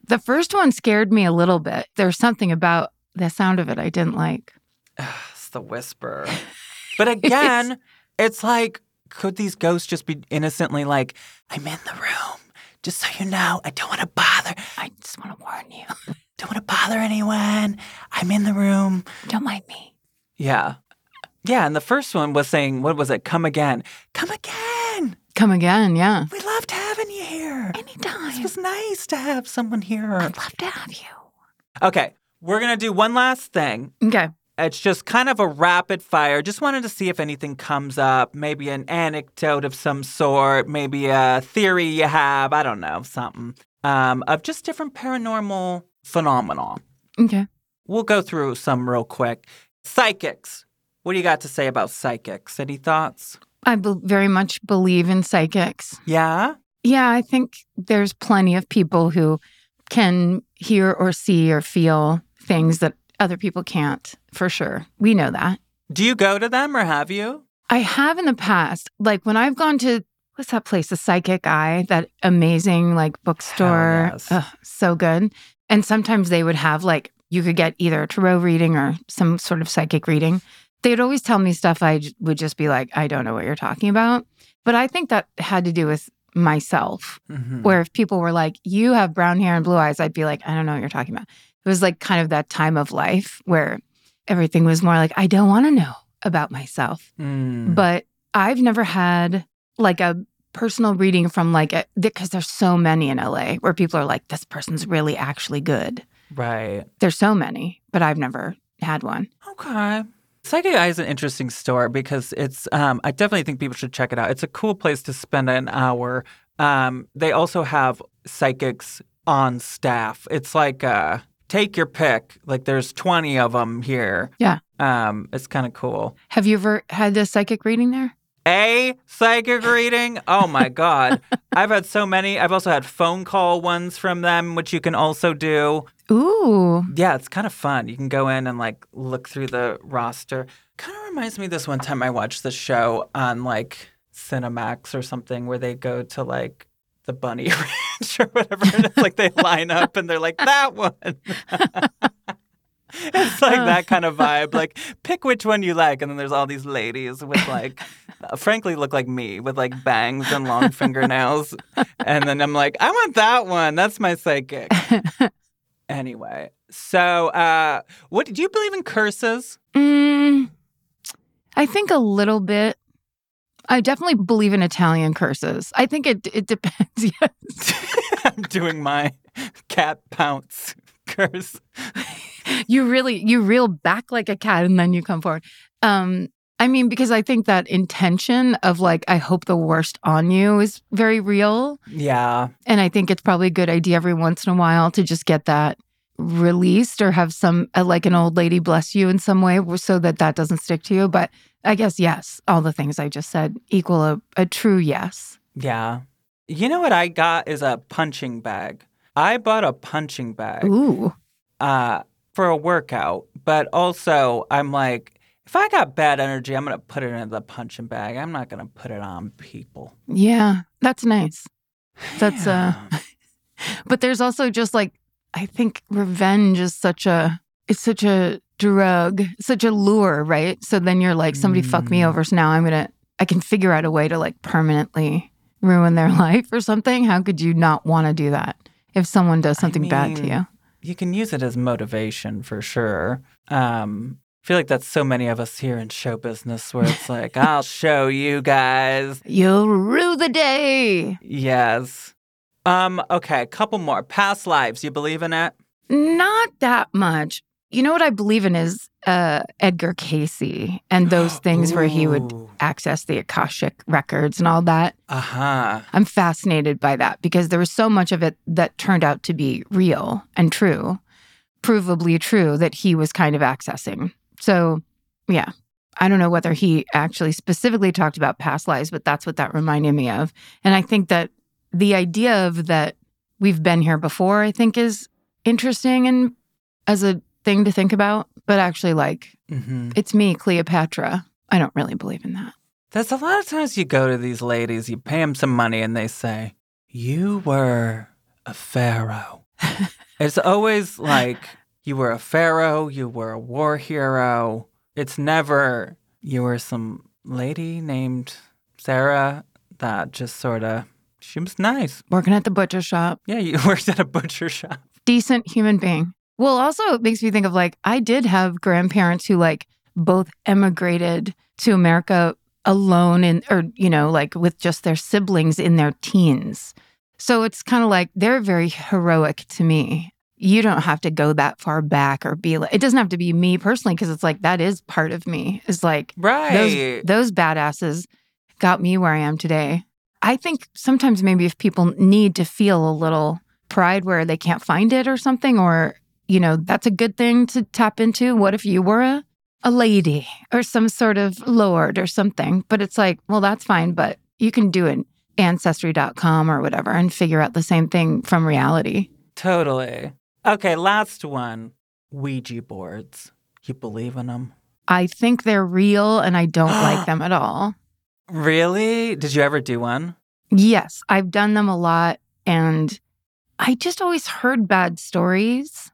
The first one scared me a little bit. There's something about the sound of it I didn't like. it's the whisper. But again, it's like, could these ghosts just be innocently like, I'm in the room, just so you know, I don't want to bother, I just want to warn you. don't want to bother anyone. I'm in the room. Don't mind me. Yeah. Yeah. And the first one was saying, what was it? Come again. Come again. Come again, yeah. We loved you here. This Anytime. was nice to have someone here. I'd love to have you. Okay. We're going to do one last thing. Okay. It's just kind of a rapid fire. Just wanted to see if anything comes up, maybe an anecdote of some sort, maybe a theory you have, I don't know, something, um, of just different paranormal phenomena. Okay. We'll go through some real quick. Psychics. What do you got to say about psychics? Any thoughts? I be- very much believe in psychics. Yeah? Yeah, I think there's plenty of people who can hear or see or feel things that other people can't, for sure. We know that. Do you go to them or have you? I have in the past, like when I've gone to what's that place, the Psychic Eye, that amazing like bookstore. yes. Ugh, so good. And sometimes they would have like you could get either a tarot reading or some sort of psychic reading. They'd always tell me stuff I would just be like, I don't know what you're talking about. But I think that had to do with myself, Mhm. where if people were like, you have brown hair and blue eyes, I'd be like, I don't know what you're talking about. It was like kind of that time of life where everything was more like, I don't want to know about myself Mm. but I've never had like a personal reading from like a because there's so many in LA where people are like this person's really actually good. Right. There's so many, but I've never had one. Okay. Psychic Eye is an interesting store because it's, um, I definitely think people should check it out. It's a cool place to spend an hour. Um, they also have psychics on staff. It's like, uh, take your pick. Like there's 20 of them here. Yeah. Um, it's kind of cool. Have you ever had a psychic reading there? A psychic reading? Oh my God. I've had so many. I've also had phone call ones from them, which you can also do. Ooh. Yeah, it's kind of fun. You can go in and like look through the roster. Kind of reminds me of this one time I watched the show on like Cinemax or something where they go to like the bunny ranch or whatever. And it's like they line up and they're like, that one. it's like that kind of vibe. Like, pick which one you like. And then there's all these ladies with like, uh, frankly, look like me with like bangs and long fingernails. And then I'm like, I want that one. That's my psychic. Anyway, so uh, what do you believe in curses? Mm, I think a little bit. I definitely believe in Italian curses. I think it it depends. Yes. I'm doing my cat pounce curse. you really you reel back like a cat and then you come forward. Um I mean because I think that intention of like I hope the worst on you is very real Yeah. and I think it's probably a good idea every once in a while to just get that released or have some uh, like an old lady bless you in some way so that that doesn't stick to you but I guess yes all the things I just said equal a, a true yes. Yeah. You know what I got is a punching bag. I bought a punching bag Ooh. uh, for a workout, but also I'm like, if I got bad energy, I'm going to put it in the punching bag. I'm not going to put it on people. Yeah, that's nice. That's uh but there's also just like I think revenge is such a it's such a drug, such a lure, right? So then you're like somebody fucked me Mm. over, so now I'm going to I can figure out a way to like permanently ruin their life or something. How could you not want to do that if someone does I something bad to you? You can use it as motivation for sure. Um, feel like that's so many of us here in show business where it's like, I'll show you guys. You'll rue the day. Yes. Um, okay, a couple more. Past lives, you believe in it? Not that much. You know what I believe in is uh Edgar Cayce and those things where he would access the Akashic records and all that. Uh-huh. I'm fascinated by that because there was so much of it that turned out to be real and true, provably true that he was kind of accessing. So, yeah, I don't know whether he actually specifically talked about past lives, but that's what that reminded me of. And I think that the idea of that we've been here before, I think is interesting and as a thing to think about, but actually, like, hmm it's me, Cleopatra. I don't really believe in that. There's a lot of times you go to these ladies, you pay them some money, and they say, You were a pharaoh. it's always like, You were a pharaoh, you were a war hero. It's never, You were some lady named Sarah that just sort of, she was nice. Working at the butcher shop. Yeah, you worked at a butcher shop. decent human being. Well, also it makes me think of like I did have grandparents who like both emigrated to America alone and or you know like with just their siblings in their teens. So it's kind of like they're very heroic to me. You don't have to go that far back or be like it doesn't have to be me personally because it's like that is part of me. Is like Right. those those badasses got me where I am today. I think sometimes maybe if people need to feel a little pride where they can't find it or something, or you know, that's a good thing to tap into. What if you were a a lady or some sort of lord or something? But it's like, well, that's fine, but you can do it ancestry.com or whatever and figure out the same thing from reality. Totally. Okay, last one Ouija boards. You believe in them? I think they're real and I don't like them at all. Really? Did you ever do one? Yes, I've done them a lot and I just always heard bad stories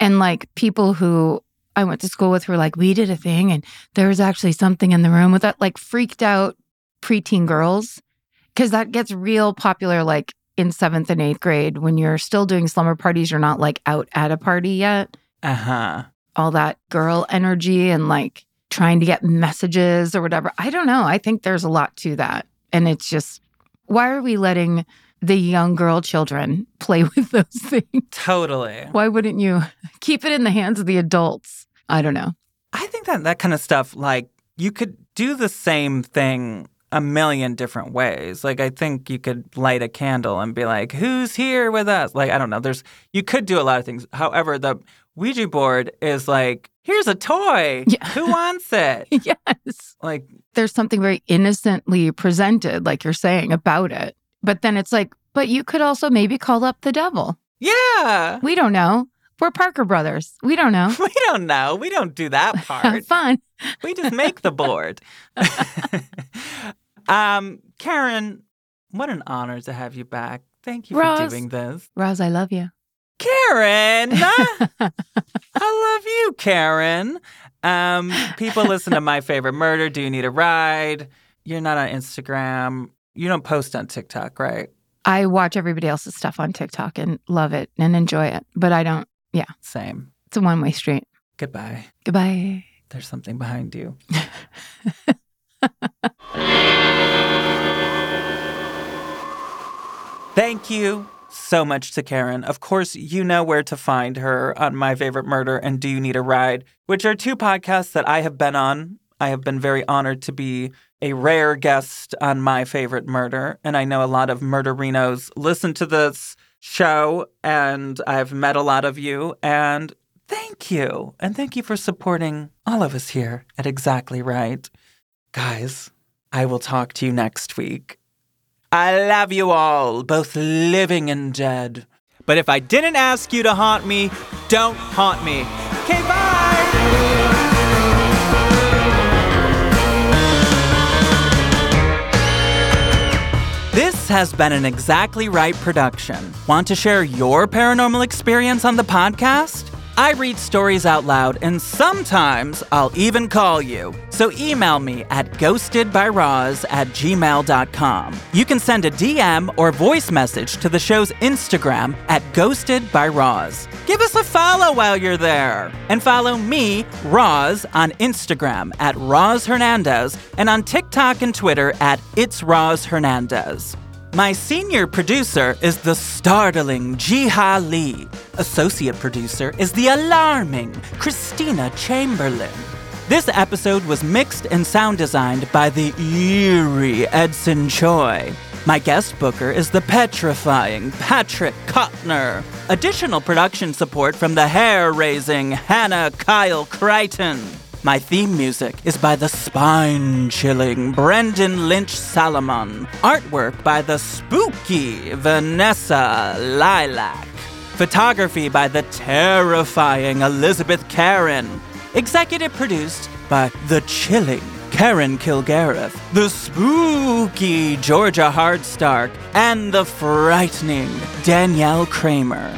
and like people who I went to school with were like, we did a thing and there was actually something in the room with that, like freaked out preteen girls. Cause that gets real popular like in seventh and eighth grade when you're still doing slumber parties, you're not like out at a party yet. Uh huh. All that girl energy and like trying to get messages or whatever. I don't know. I think there's a lot to that. And it's just, why are we letting the young girl children play with those things? Totally. Why wouldn't you keep it in the hands of the adults? I don't know. I think that that kind of stuff, like, you could do the same thing a million different ways. Like, I think you could light a candle and be like, who's here with us? Like, I don't know. There's, you could do a lot of things. However, the Ouija board is like, here's a toy. Yeah. Who wants it? yes. Like, There's something very innocently presented, like you're saying, about it. But then it's like, but you could also maybe call up the devil. yeah. We don't know. We're Parker Brothers. We don't know. We don't know. We don't do that part. Fun. We just make the board. um, Karen, what an honor to have you back. Thank you for doing this. Roz, I love you. Karen! I love you, Karen. Um, people listen to My Favorite Murder. Do you need a ride? You're not on Instagram. You don't post on TikTok, right? I watch everybody else's stuff on TikTok and love it and enjoy it, but I don't. Same. It's a one way street. Goodbye. Goodbye. There's something behind you. Thank you so much to Karen. Of course, you know where to find her on My Favorite Murder and Do You Need a Ride, which are two podcasts that I have been on. I have been very honored to be a rare guest on My Favorite Murder. And I know a lot of murderinos listen to this show, and I've met a lot of you. And thank you. And thank you for supporting all of us here at Exactly Right. Guys, I will talk to you next week. I love you all, both living and dead. But if I didn't ask you to haunt me, don't haunt me. Okay, bye! Has been an Exactly Right production. Want to share your paranormal experience on the podcast? I read stories out loud, and sometimes I'll even call you. So email me at ghostedbyroz at gmail.com. You can send a DM or voice message to the show's Instagram at ghostedbyroz. Give us a follow while you're there. And follow me, Roz, on Instagram at Roz Hernandez and on TikTok and Twitter at It's Roz Hernandez. My senior producer is the startling Jiha Lee. Associate producer is the alarming Christina Chamberlain. This episode was mixed and sound designed by the eerie Edson Choi. My guest booker is the petrifying Patrick Kotner. Additional production support from the hair raising Hannah Kyle Crichton. My theme music is by the spine chilling Brendan Lynch Salomon. Artwork by the spooky Vanessa Lilac. Photography by the terrifying Elizabeth Karen. Executive produced by the chilling Karen Kilgariff, the spooky Georgia Hardstark, and the frightening Danielle Kramer.